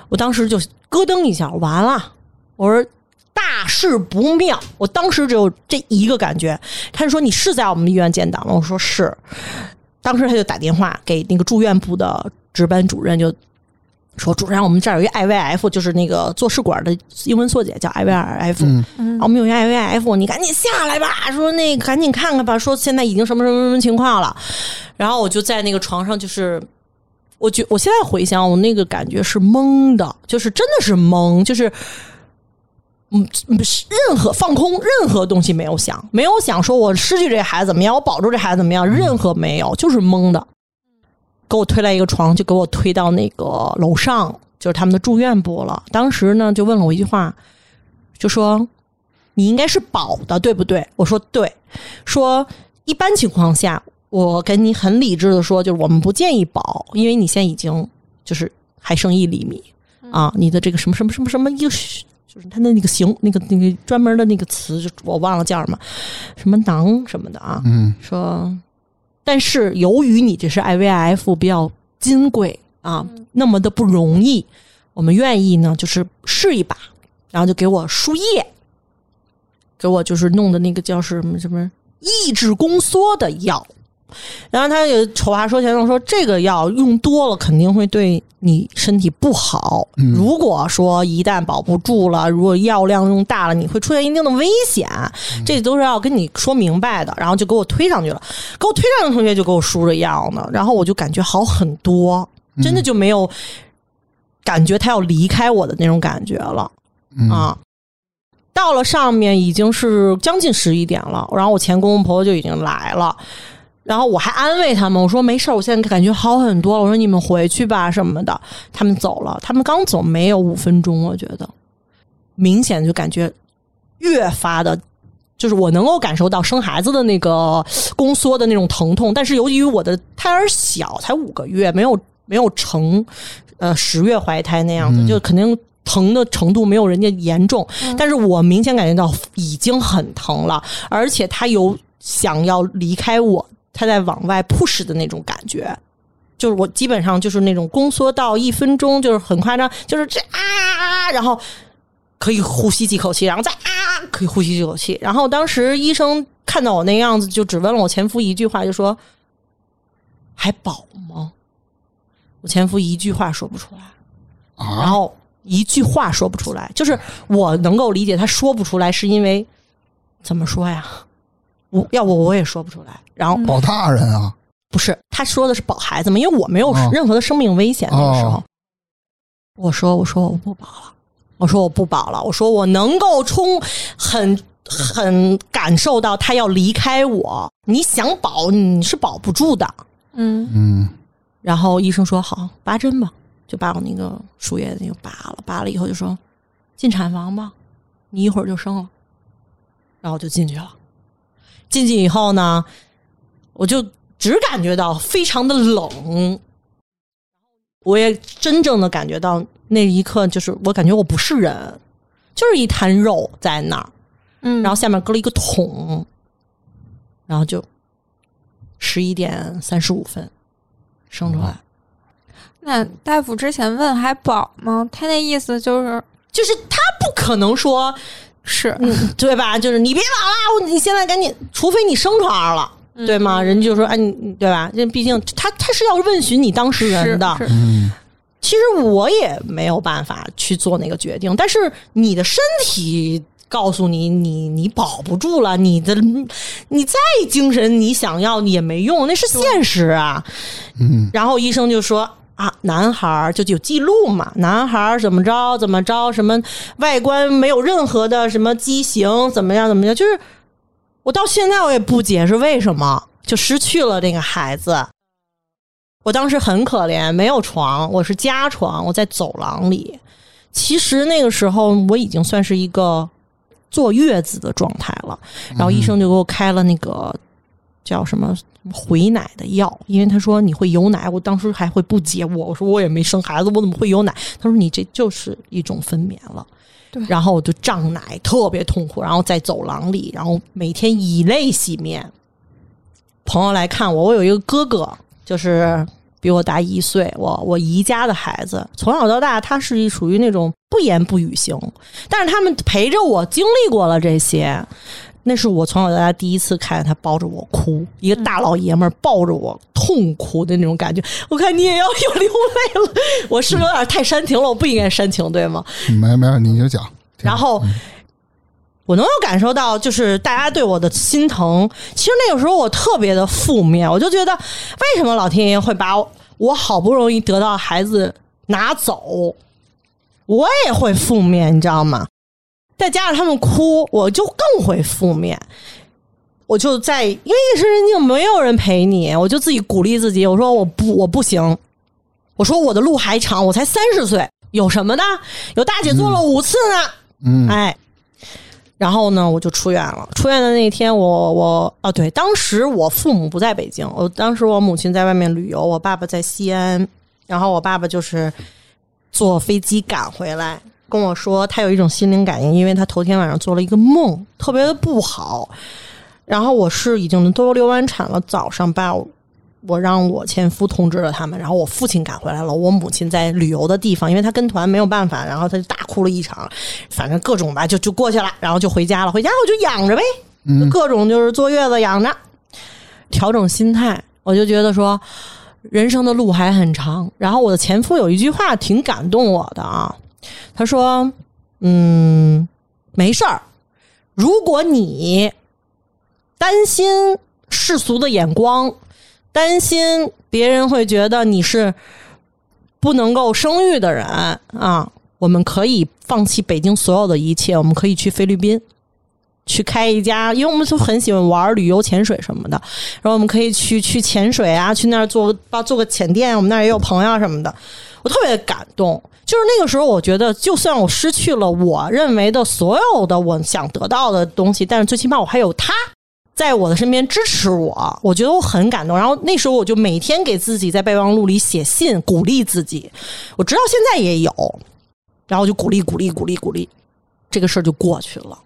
我当时就咯噔一下，完了，我说大事不妙。我当时只有这一个感觉。他就说你是在我们医院建档吗？我说是。当时他就打电话给那个住院部的值班主任，就说主任，我们这儿有一 IVF，就是那个做试管的英文缩写叫 IVF。嗯啊我们有一 IVF，你赶紧下来吧。说那个赶紧看看吧，说现在已经什么什么什么情况了。然后我就在那个床上，就是我觉我现在回想，我那个感觉是懵的，就是真的是懵，就是。嗯，是任何放空，任何东西没有想，没有想说我失去这孩子怎么样，我保住这孩子怎么样，任何没有，就是懵的。给我推来一个床，就给我推到那个楼上，就是他们的住院部了。当时呢，就问了我一句话，就说你应该是保的，对不对？我说对。说一般情况下，我跟你很理智的说，就是我们不建议保，因为你现在已经就是还剩一厘米啊，你的这个什么什么什么什么一个。就是他的那个形，那个那个专门的那个词，就我忘了叫什么，什么囊什么的啊。嗯，说，但是由于你这是 IVF 比较金贵啊，那么的不容易，我们愿意呢，就是试一把，然后就给我输液，给我就是弄的那个叫是什么什么抑制宫缩的药。然后他有丑话说前头说，这个药用多了肯定会对你身体不好。如果说一旦保不住了，如果药量用大了，你会出现一定的危险。这都是要跟你说明白的。然后就给我推上去了，给我推上的同学就给我输着药呢。然后我就感觉好很多，真的就没有感觉他要离开我的那种感觉了啊。到了上面已经是将近十一点了，然后我前公公婆婆就已经来了。然后我还安慰他们，我说没事儿，我现在感觉好很多了。我说你们回去吧什么的。他们走了，他们刚走没有五分钟，我觉得明显就感觉越发的，就是我能够感受到生孩子的那个宫缩的那种疼痛。但是由于我的胎儿小，才五个月，没有没有成呃十月怀胎那样子，就肯定疼的程度没有人家严重。但是我明显感觉到已经很疼了，而且他有想要离开我。他在往外 push 的那种感觉，就是我基本上就是那种宫缩到一分钟，就是很夸张，就是这啊，然后可以呼吸几口气，然后再啊，可以呼吸几口气。然后当时医生看到我那样子，就只问了我前夫一句话，就说：“还饱吗？”我前夫一句话说不出来，然后一句话说不出来，就是我能够理解他说不出来，是因为怎么说呀？我要不我也说不出来。然后保大人啊，不是他说的是保孩子嘛？因为我没有任何的生命危险那个时候。我说我说我不保了，我说我不保了，我说我能够冲很很感受到他要离开我。你想保你是保不住的，嗯嗯。然后医生说好拔针吧，就把我那个输液那个拔了，拔了以后就说进产房吧，你一会儿就生了。然后就进去了。进去以后呢，我就只感觉到非常的冷，我也真正的感觉到那一刻，就是我感觉我不是人，就是一滩肉在那儿，嗯，然后下面搁了一个桶，然后就十一点三十五分生出来。那大夫之前问还饱吗？他那意思就是，就是他不可能说。是，对吧？[laughs] 就是你别保了，你现在赶紧，除非你生出来了，对吗？人家就说，哎，你对吧？这毕竟他他是要问询你当事人的。嗯，其实我也没有办法去做那个决定，但是你的身体告诉你，你你保不住了，你的你再精神，你想要也没用，那是现实啊。嗯，然后医生就说。啊，男孩儿就有记录嘛？男孩儿怎么着怎么着？什么外观没有任何的什么畸形？怎么样怎么样？就是我到现在我也不解释为什么就失去了那个孩子。我当时很可怜，没有床，我是加床，我在走廊里。其实那个时候我已经算是一个坐月子的状态了。然后医生就给我开了那个叫什么？回奶的药，因为他说你会有奶，我当时还会不解我，我说我也没生孩子，我怎么会有奶？他说你这就是一种分娩了，对。然后我就胀奶，特别痛苦，然后在走廊里，然后每天以泪洗面。朋友来看我，我有一个哥哥，就是比我大一岁，我我姨家的孩子，从小到大他是属于那种不言不语型，但是他们陪着我经历过了这些。那是我从小到大第一次看见他抱着我哭，一个大老爷们儿抱着我痛哭的那种感觉。我看你也要有流泪了，我是不是有点太煽情了？我不应该煽情，对吗？没没有，你就讲。然后我能有感受到，就是大家对我的心疼。其实那个时候我特别的负面，我就觉得为什么老天爷会把我好不容易得到孩子拿走，我也会负面，你知道吗？再加上他们哭，我就更会负面。我就在，因为夜深人静，没有人陪你，我就自己鼓励自己。我说我不，我不行。我说我的路还长，我才三十岁，有什么的？有大姐做了五次呢。嗯，哎，然后呢，我就出院了。出院的那天，我我啊，对，当时我父母不在北京，我当时我母亲在外面旅游，我爸爸在西安，然后我爸爸就是坐飞机赶回来，跟我说他有一种心灵感应，因为他头天晚上做了一个梦，特别的不好。然后我是已经都流完产了，早上吧我让我前夫通知了他们，然后我父亲赶回来了，我母亲在旅游的地方，因为他跟团没有办法，然后他就大哭了一场，反正各种吧，就就过去了，然后就回家了，回家我就养着呗，就各种就是坐月子养着，调整心态，我就觉得说人生的路还很长。然后我的前夫有一句话挺感动我的啊，他说：“嗯，没事儿，如果你。”担心世俗的眼光，担心别人会觉得你是不能够生育的人啊！我们可以放弃北京所有的一切，我们可以去菲律宾，去开一家，因为我们就很喜欢玩旅游、潜水什么的。然后我们可以去去潜水啊，去那儿做个做个潜店，我们那儿也有朋友什么的。我特别感动，就是那个时候，我觉得就算我失去了我认为的所有的我想得到的东西，但是最起码我还有他。在我的身边支持我，我觉得我很感动。然后那时候我就每天给自己在备忘录里写信，鼓励自己。我直到现在也有，然后就鼓励鼓励鼓励鼓励，这个事儿就过去了。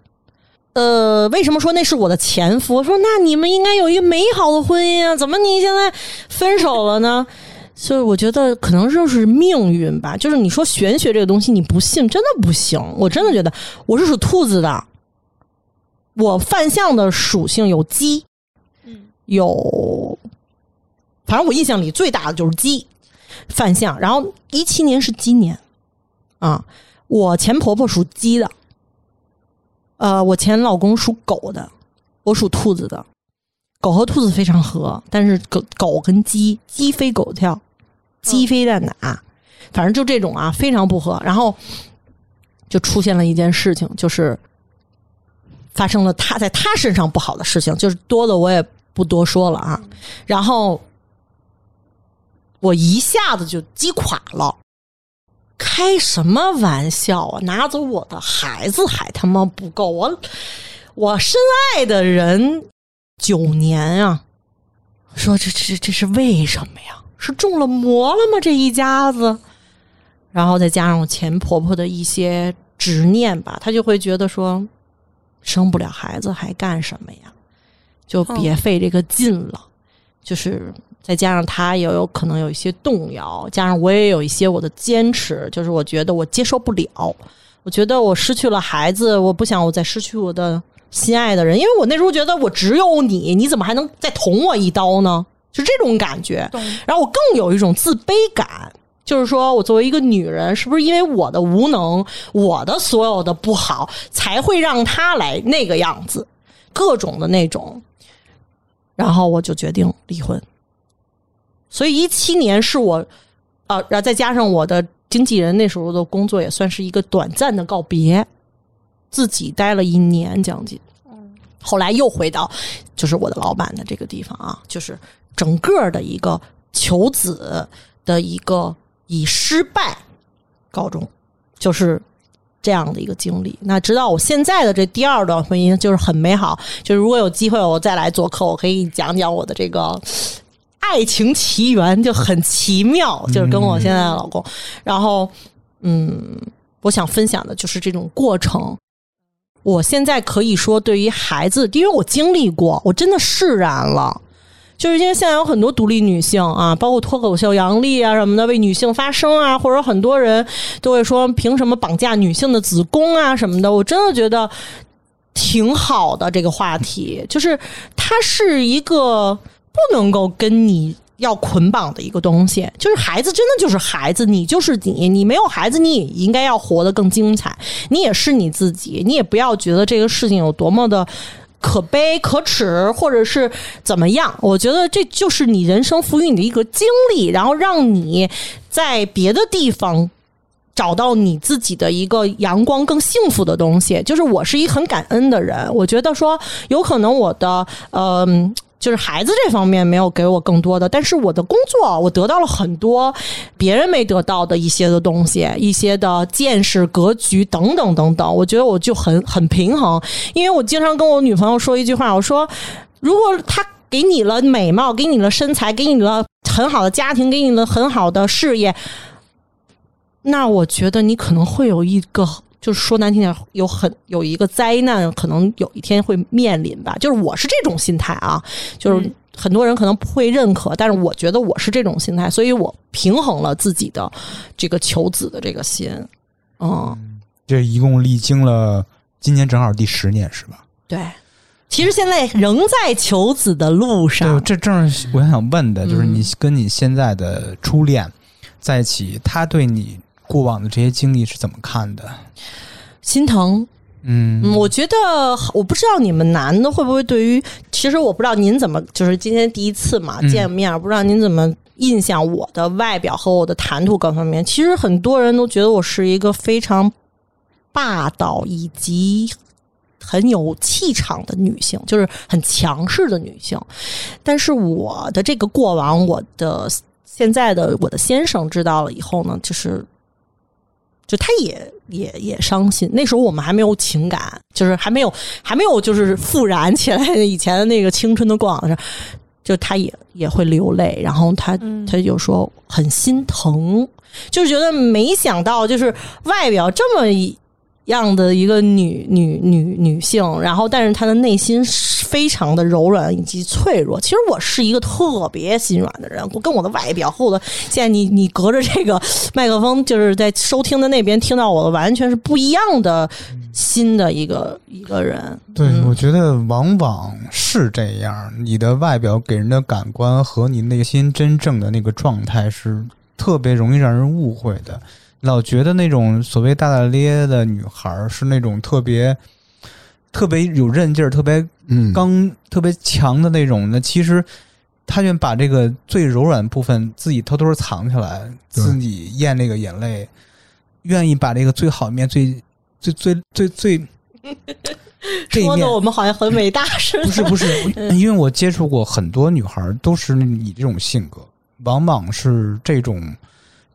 呃，为什么说那是我的前夫？说那你们应该有一个美好的婚姻啊，怎么你现在分手了呢？所以我觉得可能就是命运吧。就是你说玄学这个东西，你不信真的不行。我真的觉得我是属兔子的。我犯相的属性有鸡，嗯，有，反正我印象里最大的就是鸡犯相。然后一七年是鸡年啊，我前婆婆属鸡的，呃，我前老公属狗的，我属兔子的。狗和兔子非常合，但是狗狗跟鸡，鸡飞狗跳，鸡飞蛋打，反正就这种啊，非常不和。然后就出现了一件事情，就是。发生了他在他身上不好的事情，就是多的我也不多说了啊。然后我一下子就击垮了，开什么玩笑啊！拿走我的孩子还他妈不够，我我深爱的人九年啊！说这这这是为什么呀？是中了魔了吗？这一家子，然后再加上我前婆婆的一些执念吧，她就会觉得说。生不了孩子还干什么呀？就别费这个劲了。就是再加上她也有可能有一些动摇，加上我也有一些我的坚持，就是我觉得我接受不了。我觉得我失去了孩子，我不想我再失去我的心爱的人，因为我那时候觉得我只有你，你怎么还能再捅我一刀呢？就这种感觉。然后我更有一种自卑感。就是说，我作为一个女人，是不是因为我的无能，我的所有的不好，才会让他来那个样子，各种的那种，然后我就决定离婚。所以一七年是我，啊，然后再加上我的经纪人那时候的工作，也算是一个短暂的告别，自己待了一年将近，后来又回到就是我的老板的这个地方啊，就是整个的一个求子的一个。以失败告终，就是这样的一个经历。那直到我现在的这第二段婚姻，就是很美好。就是如果有机会我再来做客，我可以讲讲我的这个 [laughs] 爱情奇缘，就很奇妙。就是跟我现在的老公，然后嗯，我想分享的就是这种过程。我现在可以说，对于孩子，因为我经历过，我真的释然了。就是因为现在有很多独立女性啊，包括脱口秀杨笠啊什么的，为女性发声啊，或者很多人都会说凭什么绑架女性的子宫啊什么的，我真的觉得挺好的这个话题，就是它是一个不能够跟你要捆绑的一个东西，就是孩子真的就是孩子，你就是你，你没有孩子，你也应该要活得更精彩，你也是你自己，你也不要觉得这个事情有多么的。可悲、可耻，或者是怎么样？我觉得这就是你人生赋予你的一个经历，然后让你在别的地方找到你自己的一个阳光、更幸福的东西。就是我是一个很感恩的人，我觉得说有可能我的嗯。就是孩子这方面没有给我更多的，但是我的工作我得到了很多别人没得到的一些的东西，一些的见识、格局等等等等。我觉得我就很很平衡，因为我经常跟我女朋友说一句话，我说如果他给你了美貌，给你了身材，给你了很好的家庭，给你了很好的事业，那我觉得你可能会有一个。就是说难听点，有很有一个灾难，可能有一天会面临吧。就是我是这种心态啊，就是很多人可能不会认可，但是我觉得我是这种心态，所以我平衡了自己的这个求子的这个心。嗯，这一共历经了今年正好第十年是吧？对，其实现在仍在求子的路上。对，这正是我想问的，就是你跟你现在的初恋在一起，他对你。过往的这些经历是怎么看的？心疼，嗯，我觉得我不知道你们男的会不会对于，其实我不知道您怎么，就是今天第一次嘛见面，不知道您怎么印象我的外表和我的谈吐各方面。其实很多人都觉得我是一个非常霸道以及很有气场的女性，就是很强势的女性。但是我的这个过往，我的现在的我的先生知道了以后呢，就是。就他也也也伤心，那时候我们还没有情感，就是还没有还没有就是复燃起来以前的那个青春的过往的时候，就他也也会流泪，然后他他就说很心疼，就是觉得没想到就是外表这么样的一个女女女女性，然后但是她的内心非常的柔软以及脆弱。其实我是一个特别心软的人，我跟我的外表和我的现在你你隔着这个麦克风，就是在收听的那边听到我的，完全是不一样的新的一个一个人。对，我觉得往往是这样，你的外表给人的感官和你内心真正的那个状态是特别容易让人误会的。老觉得那种所谓大大咧咧的女孩是那种特别特别有韧劲儿、特别刚、特别强的那种。那其实她愿把这个最柔软部分自己偷偷藏起来，自己咽那个眼泪，愿意把这个最好面、最最最最最 [laughs] 说的我们好像很伟大似的。不是不是，因为我接触过很多女孩，都是你这种性格，往往是这种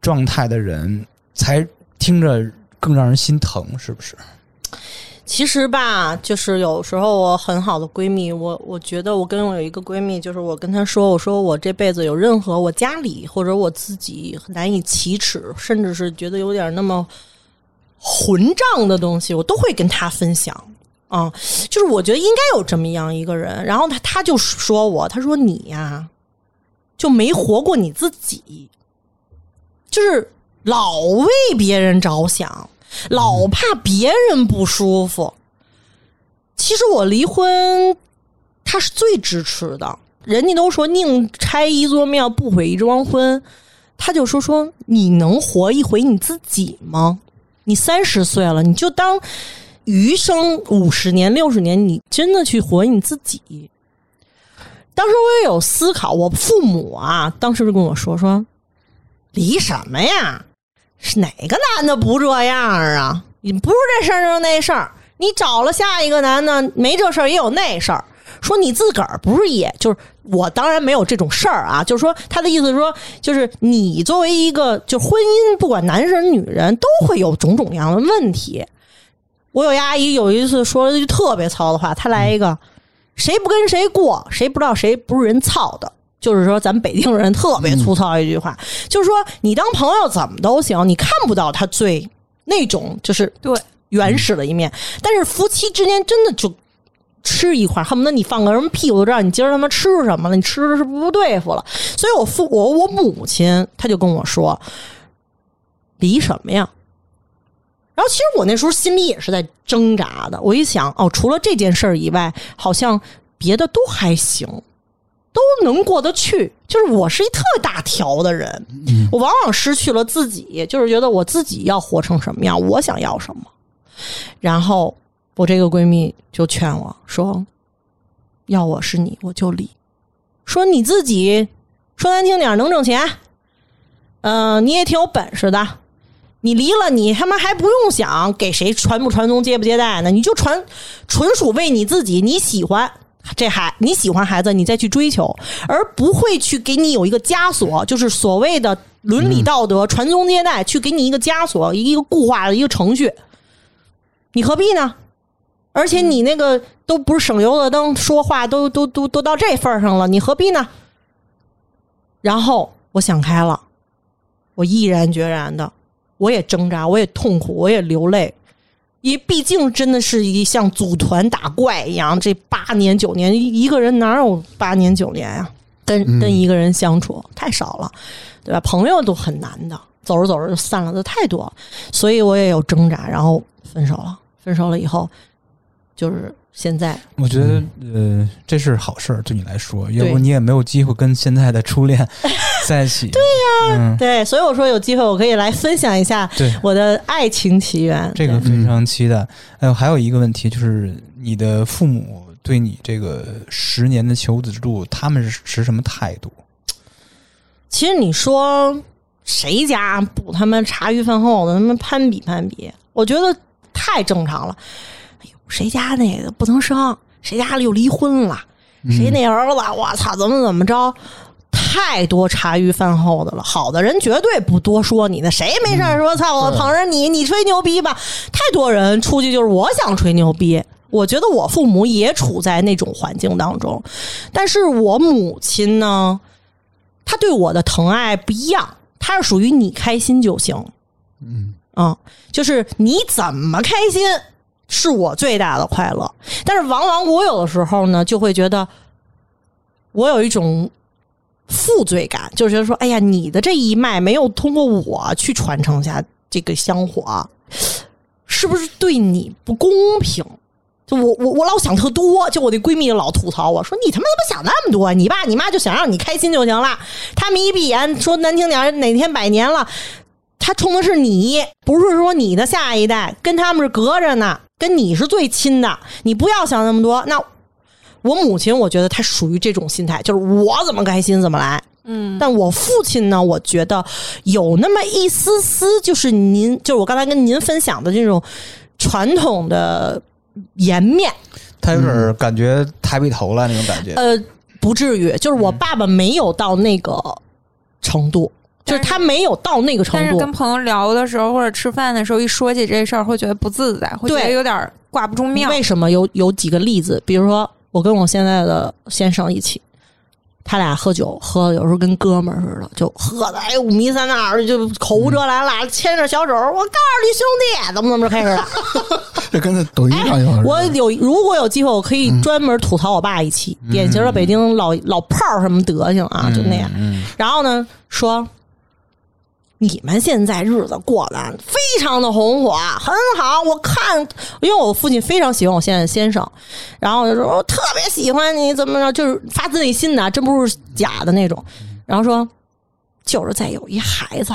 状态的人。才听着更让人心疼，是不是？其实吧，就是有时候我很好的闺蜜，我我觉得我跟我有一个闺蜜，就是我跟她说，我说我这辈子有任何我家里或者我自己难以启齿，甚至是觉得有点那么混账的东西，我都会跟她分享啊。就是我觉得应该有这么样一个人，然后她她就说我，她说你呀就没活过你自己，就是。老为别人着想，老怕别人不舒服。其实我离婚，他是最支持的。人家都说宁拆一座庙，不毁一桩婚。他就说说你能活一回你自己吗？你三十岁了，你就当余生五十年、六十年，你真的去活你自己。当时我也有思考，我父母啊，当时就跟我说说离什么呀？是哪个男的不这样啊？你不是这事儿就那事儿，你找了下一个男的没这事儿也有那事儿。说你自个儿不是也就是我当然没有这种事儿啊，就是说他的意思是说，就是你作为一个就婚姻，不管男人女人都会有种种样的问题。我有一阿姨有一次说了句特别糙的话，她来一个谁不跟谁过，谁不知道谁不是人操的。就是说，咱们北京人特别粗糙一句话，就是说，你当朋友怎么都行，你看不到他最那种就是对原始的一面。但是夫妻之间真的就吃一块，恨不得你放个什么屁，我都知道你今儿他妈吃什么了，你吃的是不对付了。所以我父我我母亲他就跟我说，离什么呀？然后其实我那时候心里也是在挣扎的。我一想，哦，除了这件事儿以外，好像别的都还行。都能过得去，就是我是一特大条的人，我往往失去了自己，就是觉得我自己要活成什么样，我想要什么。然后我这个闺蜜就劝我说：“要我是你，我就离。说你自己说难听点儿能挣钱，嗯、你也挺有本事的。你离了，你他妈还不用想给谁传不传宗接不接代呢？你就传，纯属为你自己，你喜欢这孩，你喜欢孩子，你再去追求，而不会去给你有一个枷锁，就是所谓的伦理道德、传宗接代，去给你一个枷锁，一个固化的一个程序，你何必呢？而且你那个都不是省油的灯，说话都都都都到这份儿上了，你何必呢？然后我想开了，我毅然决然的，我也挣扎，我也痛苦，我也流泪，因为毕竟真的是一像组团打怪一样，这八年九年，一一个人哪有八年九年呀、跟跟一个人相处太少了，对吧？朋友都很难的，走着走着就散了的太多了，所以我也有挣扎，然后分手了。分手了以后，就是现在。我觉得呃，这是好事儿，对你来说，要不你也没有机会跟现在的初恋在一起。对呀、嗯，对，所以我说有机会我可以来分享一下，我的爱情起源。这个非常期待。还有还有一个问题就是，你的父母对你这个十年的求子之路，他们是持什么态度？其实你说谁家不他妈茶余饭后的他妈攀比攀比，我觉得太正常了。哎呦，谁家那个不能生，谁家里又离婚了，谁那儿子我操怎么怎么着。太多茶余饭后的了，好的人绝对不多说你的，谁没事说操我捧着你，你吹牛逼吧？太多人出去就是我想吹牛逼。我觉得我父母也处在那种环境当中，但是我母亲呢，她对我的疼爱不一样，她是属于你开心就行，嗯啊，就是你怎么开心是我最大的快乐。但是往往我有的时候呢，就会觉得我有一种负罪感，就觉得说，哎呀，你的这一脉没有通过我去传承下这个香火，是不是对你不公平？就我我我老想特多，就我那闺蜜老吐槽我说你他妈怎么想那么多？你爸你妈就想让你开心就行了。他们一闭眼说难听点，哪天百年了，他冲的是你，不是说你的下一代，跟他们是隔着呢，跟你是最亲的。你不要想那么多。那我母亲，我觉得她属于这种心态，就是我怎么开心怎么来。嗯，但我父亲呢，我觉得有那么一丝丝，就是您，就是我刚才跟您分享的这种传统的颜面，他有点感觉抬不起头来那种感觉。呃，不至于，就是我爸爸没有到那个程度，就是他没有到那个程度但是跟。朋友聊的时候或者吃饭的时候，一说起这事儿，会觉得不自在，会觉得有点挂不住面儿。为什么有有几个例子？比如说，我跟我现在的先生一起，他俩喝酒喝的有时候跟哥们儿似的，就喝的哎五迷三道儿，就口无遮拦了，牵着小手，我告诉你兄弟，怎么怎么着开始了。[laughs] 这跟那抖音上有人我有如果有机会，我可以专门吐槽我爸一期，典型的北京老老炮儿什么德行啊，就那样。嗯，然后呢，说你们现在日子过得非常的红火，很好。我看，因为我父亲非常喜欢我现在先生，然后就说我特别喜欢你，怎么着，就是发自内心的，真不是假的那种。然后说，就是再有一孩子，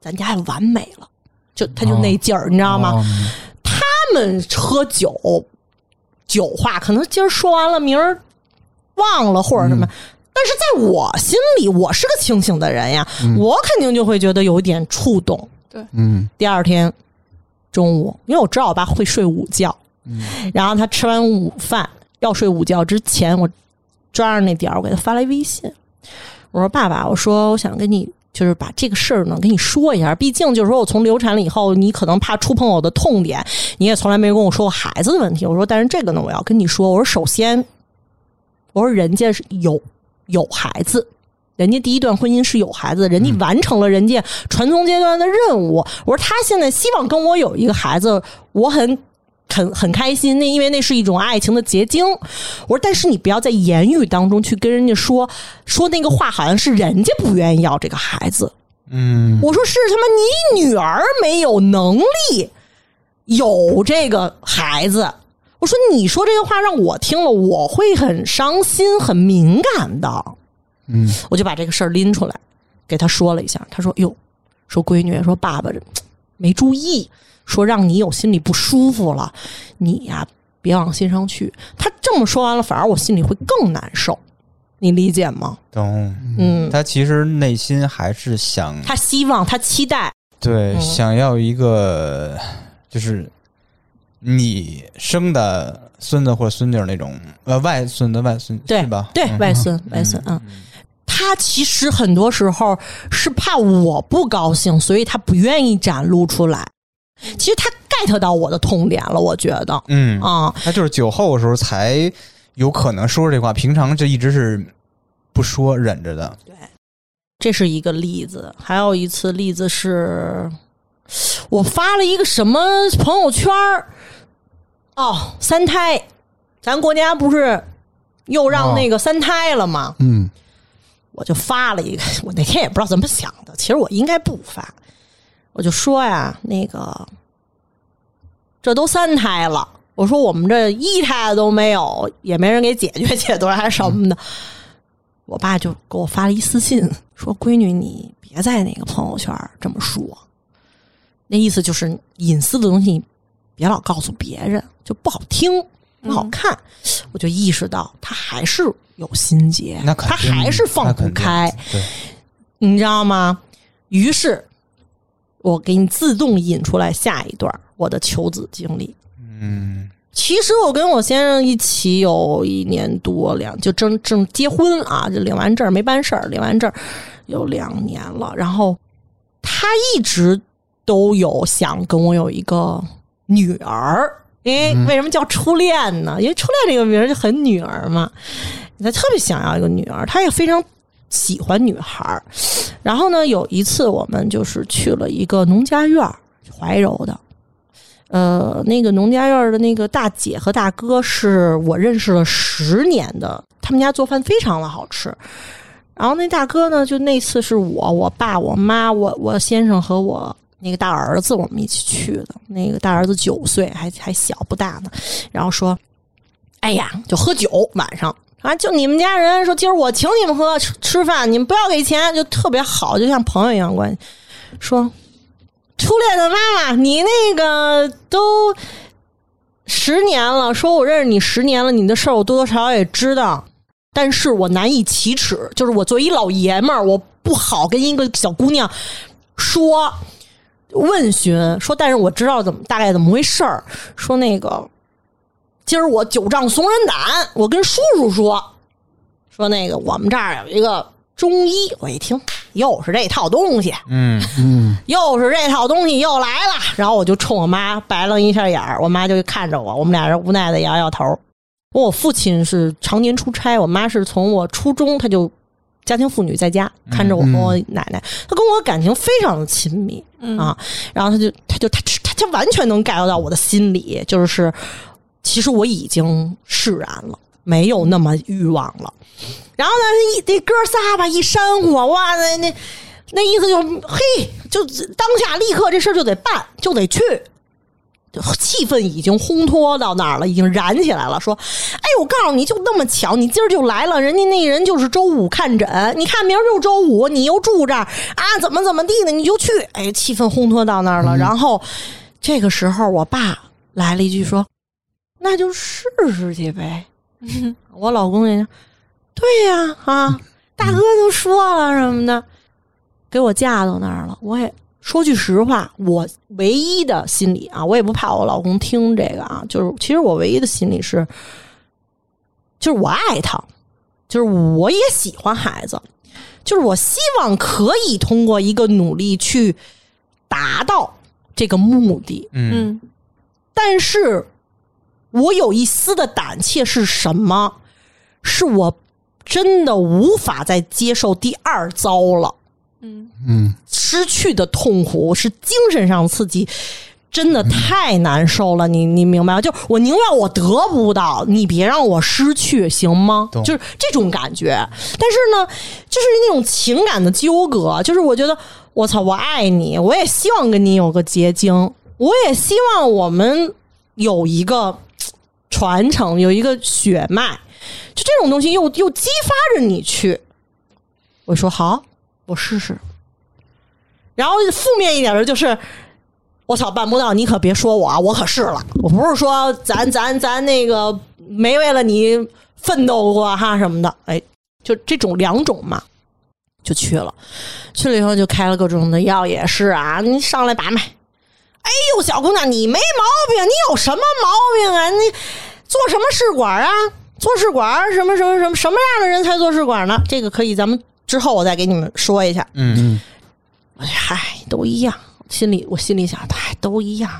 咱家就完美了。就他就那劲儿，你知道吗？他们喝酒，酒话可能今儿说完了，明儿忘了或者什么。但是在我心里，我是个清醒的人呀，我肯定就会觉得有点触动。对。嗯。第二天中午，因为我知道我爸会睡午觉，嗯。然后他吃完午饭要睡午觉之前，我抓着那点儿，我给他发来微信，我说：“爸爸，我说我想跟你就是把这个事儿呢跟你说一下，毕竟就是说我从流产了以后，你可能怕触碰我的痛点，你也从来没跟我说过孩子的问题。我说，但是这个呢，我要跟你说，我说首先，我说人家是有有孩子。”人家第一段婚姻是有孩子的，人家完成了人家传宗接代的任务。我说他现在希望跟我有一个孩子，我很很很开心，那因为那是一种爱情的结晶。我说，但是你不要在言语当中去跟人家说说那个话，好像是人家不愿意要这个孩子。嗯，我说是他妈你女儿没有能力有这个孩子。我说你说这些话让我听了，我会很伤心、很敏感的。嗯，我就把这个事儿拎出来给他说了一下。他说：“哟，说闺女，说爸爸这没注意，说让你有心里不舒服了，你呀、别往心上去。他这么说完了，反而我心里会更难受，你理解吗？懂。嗯，他其实内心还是想他希望，他期待，对，嗯想要一个就是你生的孙子或者孙女那种呃外孙子外孙对吧？对嗯外孙外孙，嗯。他其实很多时候是怕我不高兴，所以他不愿意展露出来。其实他 get 到我的痛点了，我觉得嗯，啊、他就是酒后的时候才有可能说这话，平常就一直是不说忍着的。对这是一个例子。还有一次例子是，我发了一个什么朋友圈儿哦，三胎，咱国家不是又让那个三胎了吗？嗯我就发了一个，我那天也不知道怎么想的，其实我应该不发，我就说呀，那个这都三胎了，我说我们这一胎都没有，也没人给解决解决还是什么的。我爸就给我发了一私信，说：“闺女，你别在那个朋友圈这么说，那意思就是隐私的东西，别老告诉别人，就不好听，不好看。我就意识到他还是有心结，他还是放不开，，你知道吗？于是，我给你自动引出来下一段我的求子经历。嗯其实我跟我先生一起有一年多两，就正正结婚啊，就领完证没办事儿，领完证有两年了。然后他一直都有想跟我有一个女儿，因为为什么叫初恋呢？因为初恋这个名儿就很女儿嘛，他特别想要一个女儿，他也非常喜欢女孩儿。然后呢，有一次我们就是去了一个农家院，怀柔的。呃，那个农家院的那个大姐和大哥是我认识了十年的，他们家做饭非常的好吃。然后那大哥呢，就那次是我、我爸、我妈、我我先生和我那个大儿子，我们一起去的。那个大儿子九岁，还还小不大呢。然后说，哎呀，就喝酒晚上啊，就你们家人说今儿我请你们喝吃饭，你们不要给钱，就特别好，就像朋友一样关系。说初恋的妈妈，你那个都十年了，说我认识你十年了，你的事儿我多多少少也知道，但是我难以启齿，就是我作为一老爷们儿，我不好跟一个小姑娘说问询，说但是我知道怎么大概怎么回事儿，说那个今儿我九丈怂人胆，我跟叔叔说，说那个我们这儿有一个中医，我一听又是这套东西，嗯。嗯。又是这套东西又来了，然后我就冲我妈白了一下眼儿，我妈就看着我，我们俩人无奈的摇摇头。我父亲是常年出差，我妈是从我初中他就家庭妇女在家看着我和我奶奶，她跟我感情非常的亲密啊，然后他就他就他他他完全能 get 到我的心里，就是其实我已经释然了，没有那么欲望了。然后呢，一这哥仨吧一煽火，哇，那那那意思就，嘿，就当下立刻这事儿就得办，就得去。就气氛已经烘托到那儿了，已经燃起来了。说，哎，我告诉你，就那么巧，你今儿就来了，人家那人就是周五看诊，你看明儿就周五，你又住这儿啊，怎么怎么地的，你就去。哎，气氛烘托到那儿了。然后这个时候，我爸来了一句说：“那就试试去呗。”我老公也说对呀啊，大哥都说了什么的，给我架到那儿了。我也说句实话，我唯一的心理啊，我也不怕我老公听这个啊，就是其实我唯一的心理是，就是我爱他，就是我也喜欢孩子，就是我希望可以通过一个努力去达到这个目的，嗯嗯但是我有一丝的胆怯是什么？是我真的无法再接受第二遭了。嗯嗯失去的痛苦是精神上刺激，真的太难受了。你你明白吗？就我宁愿我得不到，你别让我失去，行吗？就是这种感觉。但是呢，就是那种情感的纠葛，就是我觉得我操，我爱你，我也希望跟你有个结晶，我也希望我们有一个传承，有一个血脉，就这种东西又又激发着你去。我说好，我试试。然后负面一点的就是，我操，办不到，你可别说我，我可是了。我不是说咱咱咱那个没为了你奋斗过哈什么的，哎，就这种两种嘛，就去了。去了以后就开了各种的药，也是啊，你上来把脉。哎呦，小姑娘，你没毛病，你有什么毛病啊？你做什么试管啊？做试管什么什么什么什么样的人才做试管呢？这个可以，咱们之后我再给你们说一下。嗯哎嗨，都一样。心里我心里想，嗨，都一样。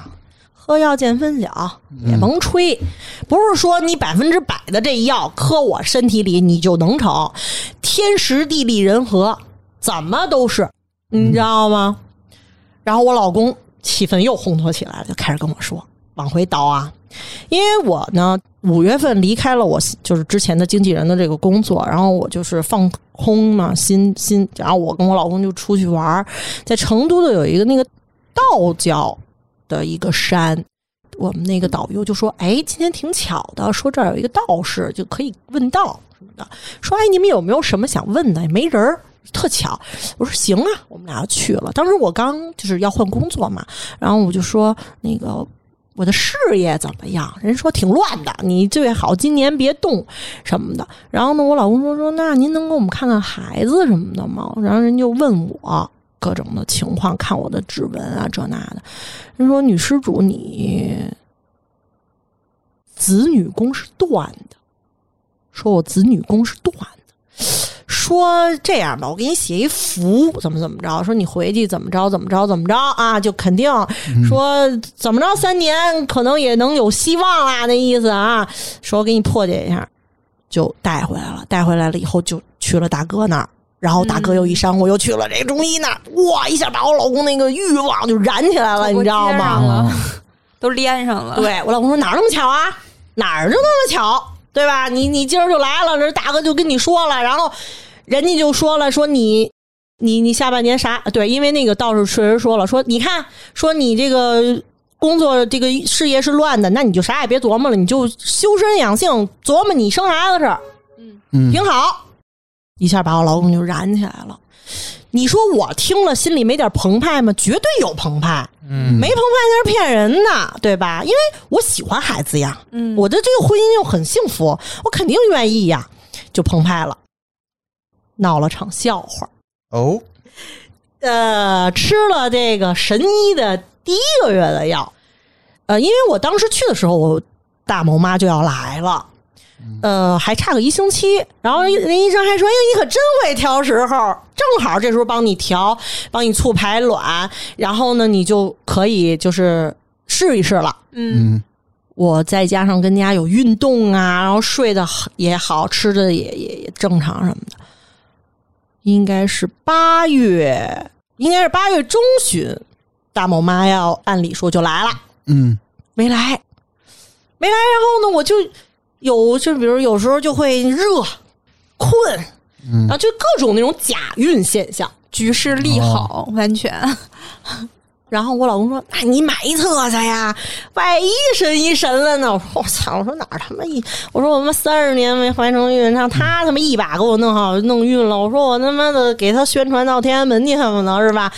喝药见分晓，也甭吹，不是说你百分之百的这药磕我身体里你就能成，天时地利人和，怎么都是，你知道吗？然后我老公气氛又烘托起来了，就开始跟我说往回倒啊，因为我呢五月份离开了我就是之前的经纪人的这个工作，然后我就是放空嘛，心心，然后我跟我老公就出去玩，在成都的有一个那个道教的一个山。我们那个导游就说：“哎，今天挺巧的，说这儿有一个道士，就可以问道什么的。说哎，你们有没有什么想问的？没人儿，特巧。我说行啊，我们俩要去了。当时我刚就是要换工作嘛，然后我就说那个我的事业怎么样？人说挺乱的，你最好今年别动什么的。然后呢，我老公说说那您能给我们看看孩子什么的吗？然后人就问我各种的情况，看我的指纹啊这那的。人说女施主你子女宫是断的，说我子女宫是断的。说这样吧，我给你写一符，怎么怎么着？说你回去怎么着怎么着怎么着啊？就肯定说怎么着三年可能也能有希望啦，那意思啊。说我给你破解一下，就带回来了。带回来了以后就去了大哥那儿，然后大哥又一煽我又去了这中医那儿，哇，一下把我老公那个欲望就燃起来了，你知道吗？都连上了。对我老公说哪儿那么巧啊？哪儿就那么巧，对吧？你你今儿就来了，这大哥就跟你说了，然后人家就说了，说你你你下半年啥？对，因为那个道士确实说了，说你看，说你这个工作这个事业是乱的，那你就啥也别琢磨了，你就修身养性，琢磨你生孩子事儿，嗯挺好。一下把我老公就燃起来了。你说我听了心里没点澎湃吗？绝对有澎湃，嗯，没澎湃那是骗人的，对吧？因为我喜欢孩子呀，嗯我的这个婚姻又很幸福，我肯定愿意呀，就澎湃了，闹了场笑话。哦，呃，吃了这个神医的第一个月的药，呃，因为我当时去的时候，我大毛妈就要来了。呃，还差个一星期，然后那医生还说：“哎，你可真会挑时候，正好这时候帮你调，帮你促排卵，然后呢，你就可以就是试一试了。”嗯嗯。我再加上跟家有运动啊，然后睡得也好，吃的也也也正常什么的，应该是八月，应该是八月中旬，大某妈要按理说就来了，嗯。没来，没来，然后呢，我就有就比如有时候就会热、困，嗯然后就各种那种假孕现象。局势利好，[laughs] 完全。然后我老公说：“那你买一册去呀，万一神一神了呢？”我说：“我操！我说哪儿他妈一？我说我他妈三十年没怀成孕，让他他妈一把给我弄好弄孕了。我说我他妈的给他宣传到天安门去，恨不能是吧？”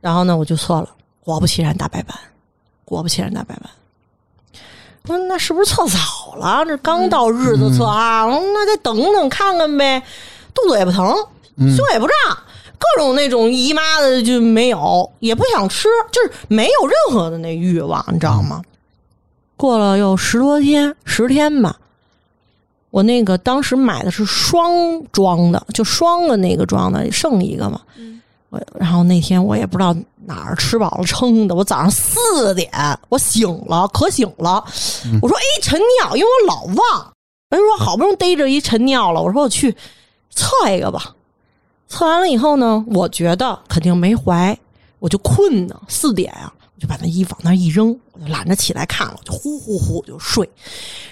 然后呢，我就测了，果不其然大白板，果不其然大白斑。我说那是不是测早了？这刚到日子测啊，我说那再等等看看呗。肚子也不疼，胸也不胀，各种那种姨妈的就没有，也不想吃，就是没有任何的那欲望，你知道吗？过了有十多天，十天吧。我那个当时买的是双装的，就双的那个装的，剩一个嘛。我然后那天我也不知道哪儿吃饱了撑的，我早上四点我醒了，可醒了。我说：“哎，晨尿，因为我老忘。”人说好不容易逮着一晨尿了，我说我去测一个吧。测完了以后呢，我觉得肯定没怀，我就困呢，四点啊，我就把那衣服往那一扔，我就懒得起来看了，我就呼呼呼就睡，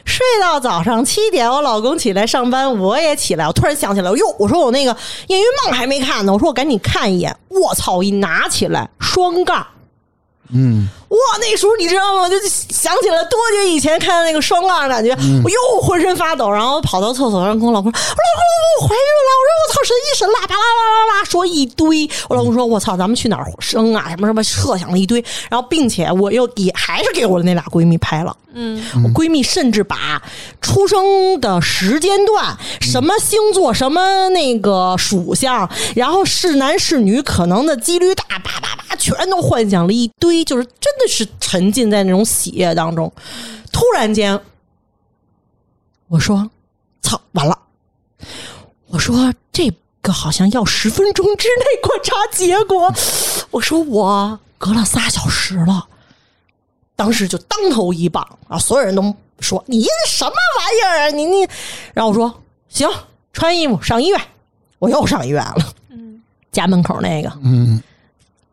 睡到早上七点，我老公起来上班，我也起来，我突然想起来，哟，我说我那个验孕棒还没看呢，我说我赶紧看一眼，我操，一拿起来双杠，嗯。哇，那时候你知道吗？就想起了多年以前看的那个双杠，感觉、我又浑身发抖，然后跑到厕所上跟我老公说：“我老公，老公，我怀孕了！”我说：“我操，神医神啦，巴拉巴拉巴拉，说一堆。”我老公说：“我操，咱们去哪儿生啊？什么什么，设想了一堆。然后，并且我又也还是给我的那俩闺蜜拍了。嗯，我闺蜜甚至把出生的时间段、什么星座、什么那个属相，然后是男是女，可能的几率大，叭叭叭，全都幻想了一堆，就是真的是沉浸在那种喜悦当中。突然间，我说：“操，完了！”我说：“这个好像要十分钟之内观察结果。”我说：“我隔了仨小时了。”当时就当头一棒啊！所有人都说你什么玩意儿啊！你你，然后我说行，穿衣服上医院，我又上医院了。嗯，家门口那个，嗯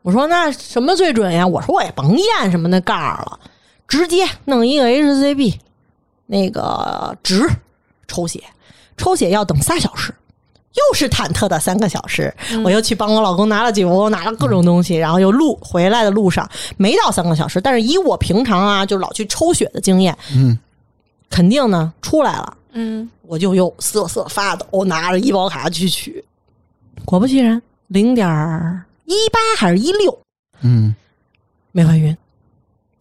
我说那什么最准呀？我说我也甭验什么那杠儿了，直接弄一个 HCB 那个值抽血，抽血要等仨小时。又是忐忑的三个小时，我又去帮我老公拿了酒，拿了各种东西，然后又路回来的路上没到三个小时，但是以我平常啊就老去抽血的经验，嗯，肯定呢出来了，嗯，我就又瑟瑟发抖，拿着医保卡去取，果不其然，零点一八还是一六，嗯没怀孕，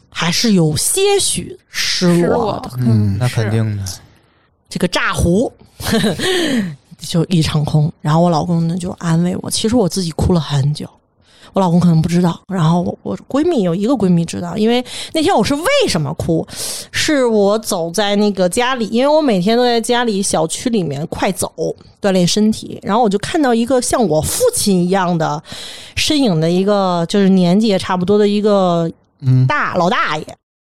还是有些许失落的嗯那肯定的。这个炸糊 [laughs] 就一场空。然后我老公呢就安慰我，其实我自己哭了很久。我老公可能不知道，然后我我闺蜜有一个闺蜜知道，因为那天我是为什么哭，是我走在那个家里，因为我每天都在家里小区里面快走锻炼身体，然后我就看到一个像我父亲一样的身影的一个，就是年纪也差不多的一个嗯。大老大爷，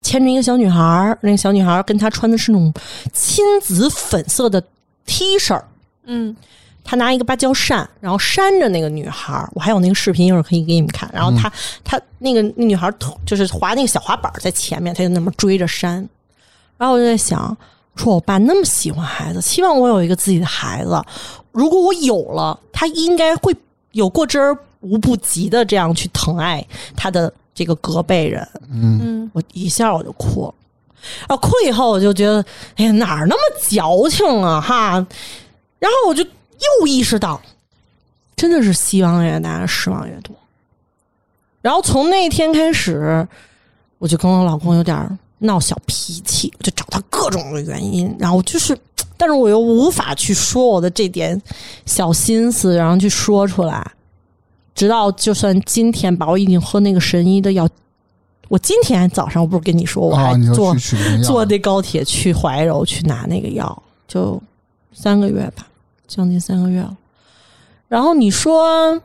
牵着一个小女孩儿，那个小女孩儿跟她穿的是那种亲子粉色的 T 恤儿，嗯，他拿一个芭蕉扇，然后扇着那个女孩儿。我还有那个视频，一会儿可以给你们看。然后他、他那个那女孩儿就是滑那个小滑板在前面，他就那么追着扇。然后我就在想，说我爸那么喜欢孩子，希望我有一个自己的孩子。如果我有了，他应该会有过之而无不及的这样去疼爱他的这个隔辈人。嗯嗯，我一下我就哭了，啊，哭以后我就觉得，哎呀，哪儿那么矫情啊，哈！然后我就又意识到，真的是希望越大，失望越多。然后从那天开始，我就跟我老公有点闹小脾气，我就找他各种的原因，然后就是，但是我又无法去说我的这点小心思，然后去说出来。直到就算今天吧，我已经喝那个神医的药。我今天早上我不是跟你说，我啊，还坐、坐那高铁去怀柔去拿那个药，就三个月吧，将近三个月了。然后你说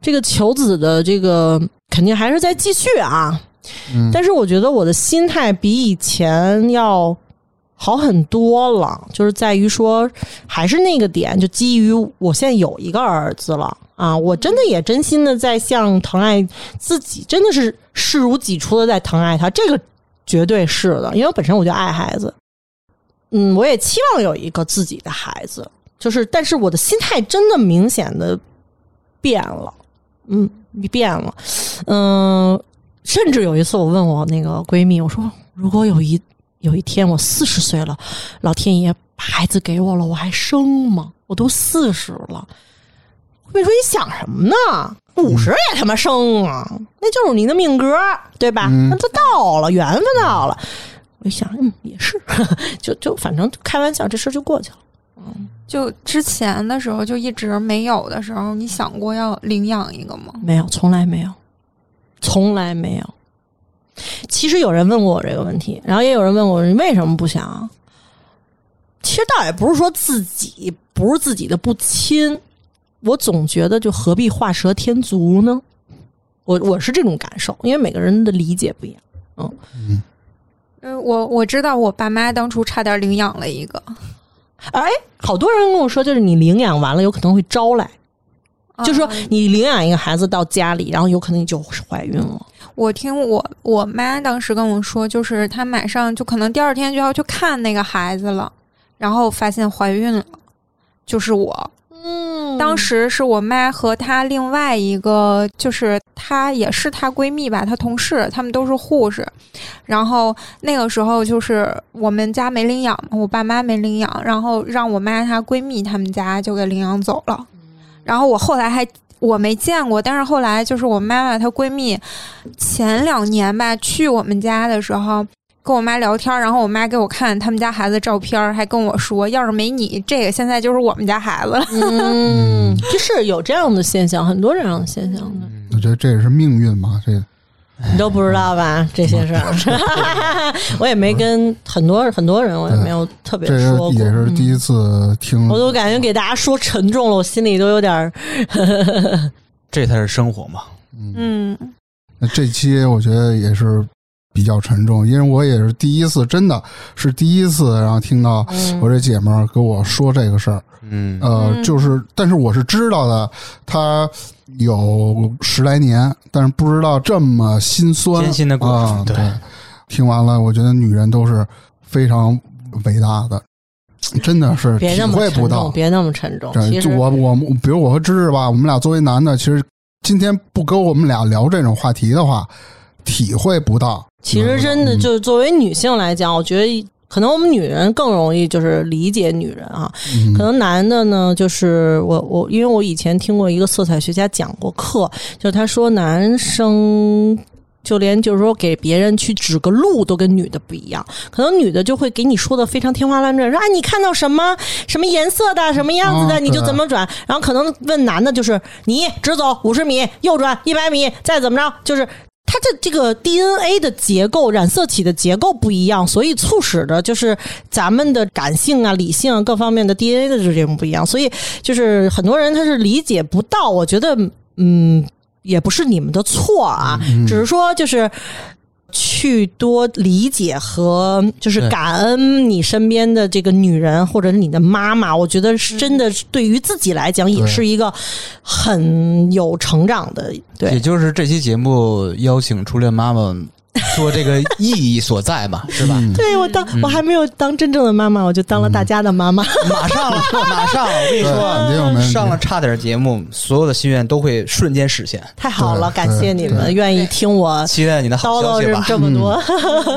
这个求子的这个肯定还是在继续啊，嗯。但是我觉得我的心态比以前要好很多了，就是在于说还是那个点，就基于我现在有一个儿子了啊，我真的也真心的在像疼爱自己，真的是视如己出的在疼爱他，这个绝对是的，因为我本身我就爱孩子，嗯，我也期望有一个自己的孩子，就是但是我的心态真的明显的变了，嗯，变了，嗯、甚至有一次我问我那个闺蜜，我说如果有一有一天我四十岁了，老天爷把孩子给我了，我还生吗？我都四十了。闺蜜说：“你想什么呢？五十也他妈生啊，那就是你的命格，对吧？嗯那都到了，缘分到了。”我一想，嗯，也是，[laughs] 就就反正开玩笑，这事儿就过去了。就之前的时候就一直没有的时候，你想过要领养一个吗？没有，从来没有，从来没有。其实有人问过我这个问题，然后也有人问我你为什么不想？其实倒也不是说自己不是自己的不亲，我总觉得就何必画蛇添足呢？我我是这种感受，因为每个人的理解不一样。嗯嗯，我我知道我爸妈当初差点领养了一个，哎，好多人跟我说，就是你领养完了有可能会招来，就说啊你领养一个孩子到家里，然后有可能你就怀孕了。我听我我妈当时跟我说，就是她马上就可能第二天就要去看那个孩子了，然后发现怀孕了，就是我，嗯当时是我妈和她另外一个，就是她也是她闺蜜吧，她同事，她们都是护士。然后那个时候就是我们家没领养，我爸妈没领养，然后让我妈她闺蜜他们家就给领养走了。然后我后来还我没见过，但是后来就是我妈妈她闺蜜前两年吧去我们家的时候。跟我妈聊天，然后我妈给我看他们家孩子照片，还跟我说，要是没你，这个现在就是我们家孩子了。[laughs] 嗯，就是有这样的现象，很多这样的现象的，我觉得这也是命运嘛，这你都不知道吧？这些事儿，[laughs] 我也没跟很多很多人，我也没有特别这说过，个也是第一次听嗯。我都感觉给大家说沉重了，我心里都有点儿。[laughs] 这才是生活嘛。嗯，那这期我觉得也是比较沉重，因为我也是第一次，真的是第一次，然后听到嗯我这姐们儿跟我说这个事儿。嗯，呃，嗯就是，但是我是知道的，她有十来年，但是不知道这么心酸艰辛的过程啊。对对，听完了，我觉得女人都是非常伟大的，真的是别体那么沉会不到重，。别那么沉重。这其实就我我比如我和芝芝吧，我们俩作为男的，其实今天不跟我们俩聊这种话题的话，体会不到。其实真的嗯就是作为女性来讲，我觉得可能我们女人更容易就是理解女人啊。嗯。可能男的呢，就是我我因为我以前听过一个色彩学家讲过课，就他说男生。就连就是说给别人去指个路都跟女的不一样，可能女的就会给你说的非常天花乱坠，说啊你看到什么？什么颜色的？什么样子的、啊你就怎么转，然后可能问男的就是你直走五十米，右转一百米，再怎么着，就是它的这个 DNA 的结构、染色体的结构不一样，所以促使的就是咱们的感性啊、理性啊各方面的 DNA 的这种不一样，所以就是很多人他是理解不到。我觉得，嗯，也不是你们的错啊，只是说就是。去多理解和就是感恩你身边的这个女人或者是你的妈妈，我觉得是真的对于自己来讲也是一个很有成长的。对也，就是这期节目邀请初恋妈妈 [laughs] 说这个意义所在嘛，是吧？嗯对我当、我还没有当真正的妈妈，我就当了大家的妈妈。马上了，[laughs] 马上了，我跟你说，上了差点节目，所有的心愿都会瞬间实现。太好了，感谢你们愿意听我期待你的好消息吧。这么多。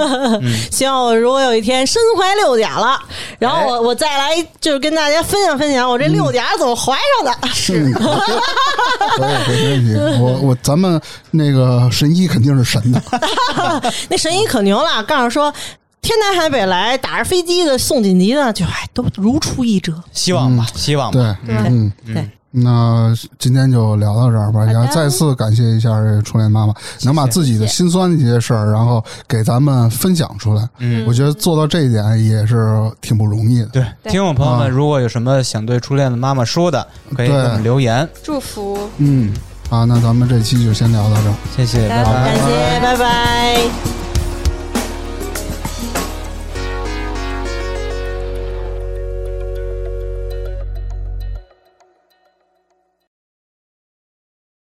[laughs] 希望我如果有一天身怀六甲了，然后我我再来就是跟大家分享分享我这六甲怎么怀上的。是，可以，没问题。我我咱们那个神医肯定是神的，[laughs] 那神医可牛了，告诉说。天南海北来，打着飞机的送紧急的，就哎都如出一辙。希望吧，希望吧。对，嗯。对，那今天就聊到这儿吧，也再次感谢一下这初恋妈妈，能把自己的心酸的一些事儿，然后给咱们分享出来。嗯我觉得做到这一点也是挺不容易的。对，听众朋友啊们，如果有什么想对初恋的妈妈说的，可以给我们留言。祝福。嗯，好，那咱们这期就先聊到这儿。谢谢，拜拜感。谢，拜拜。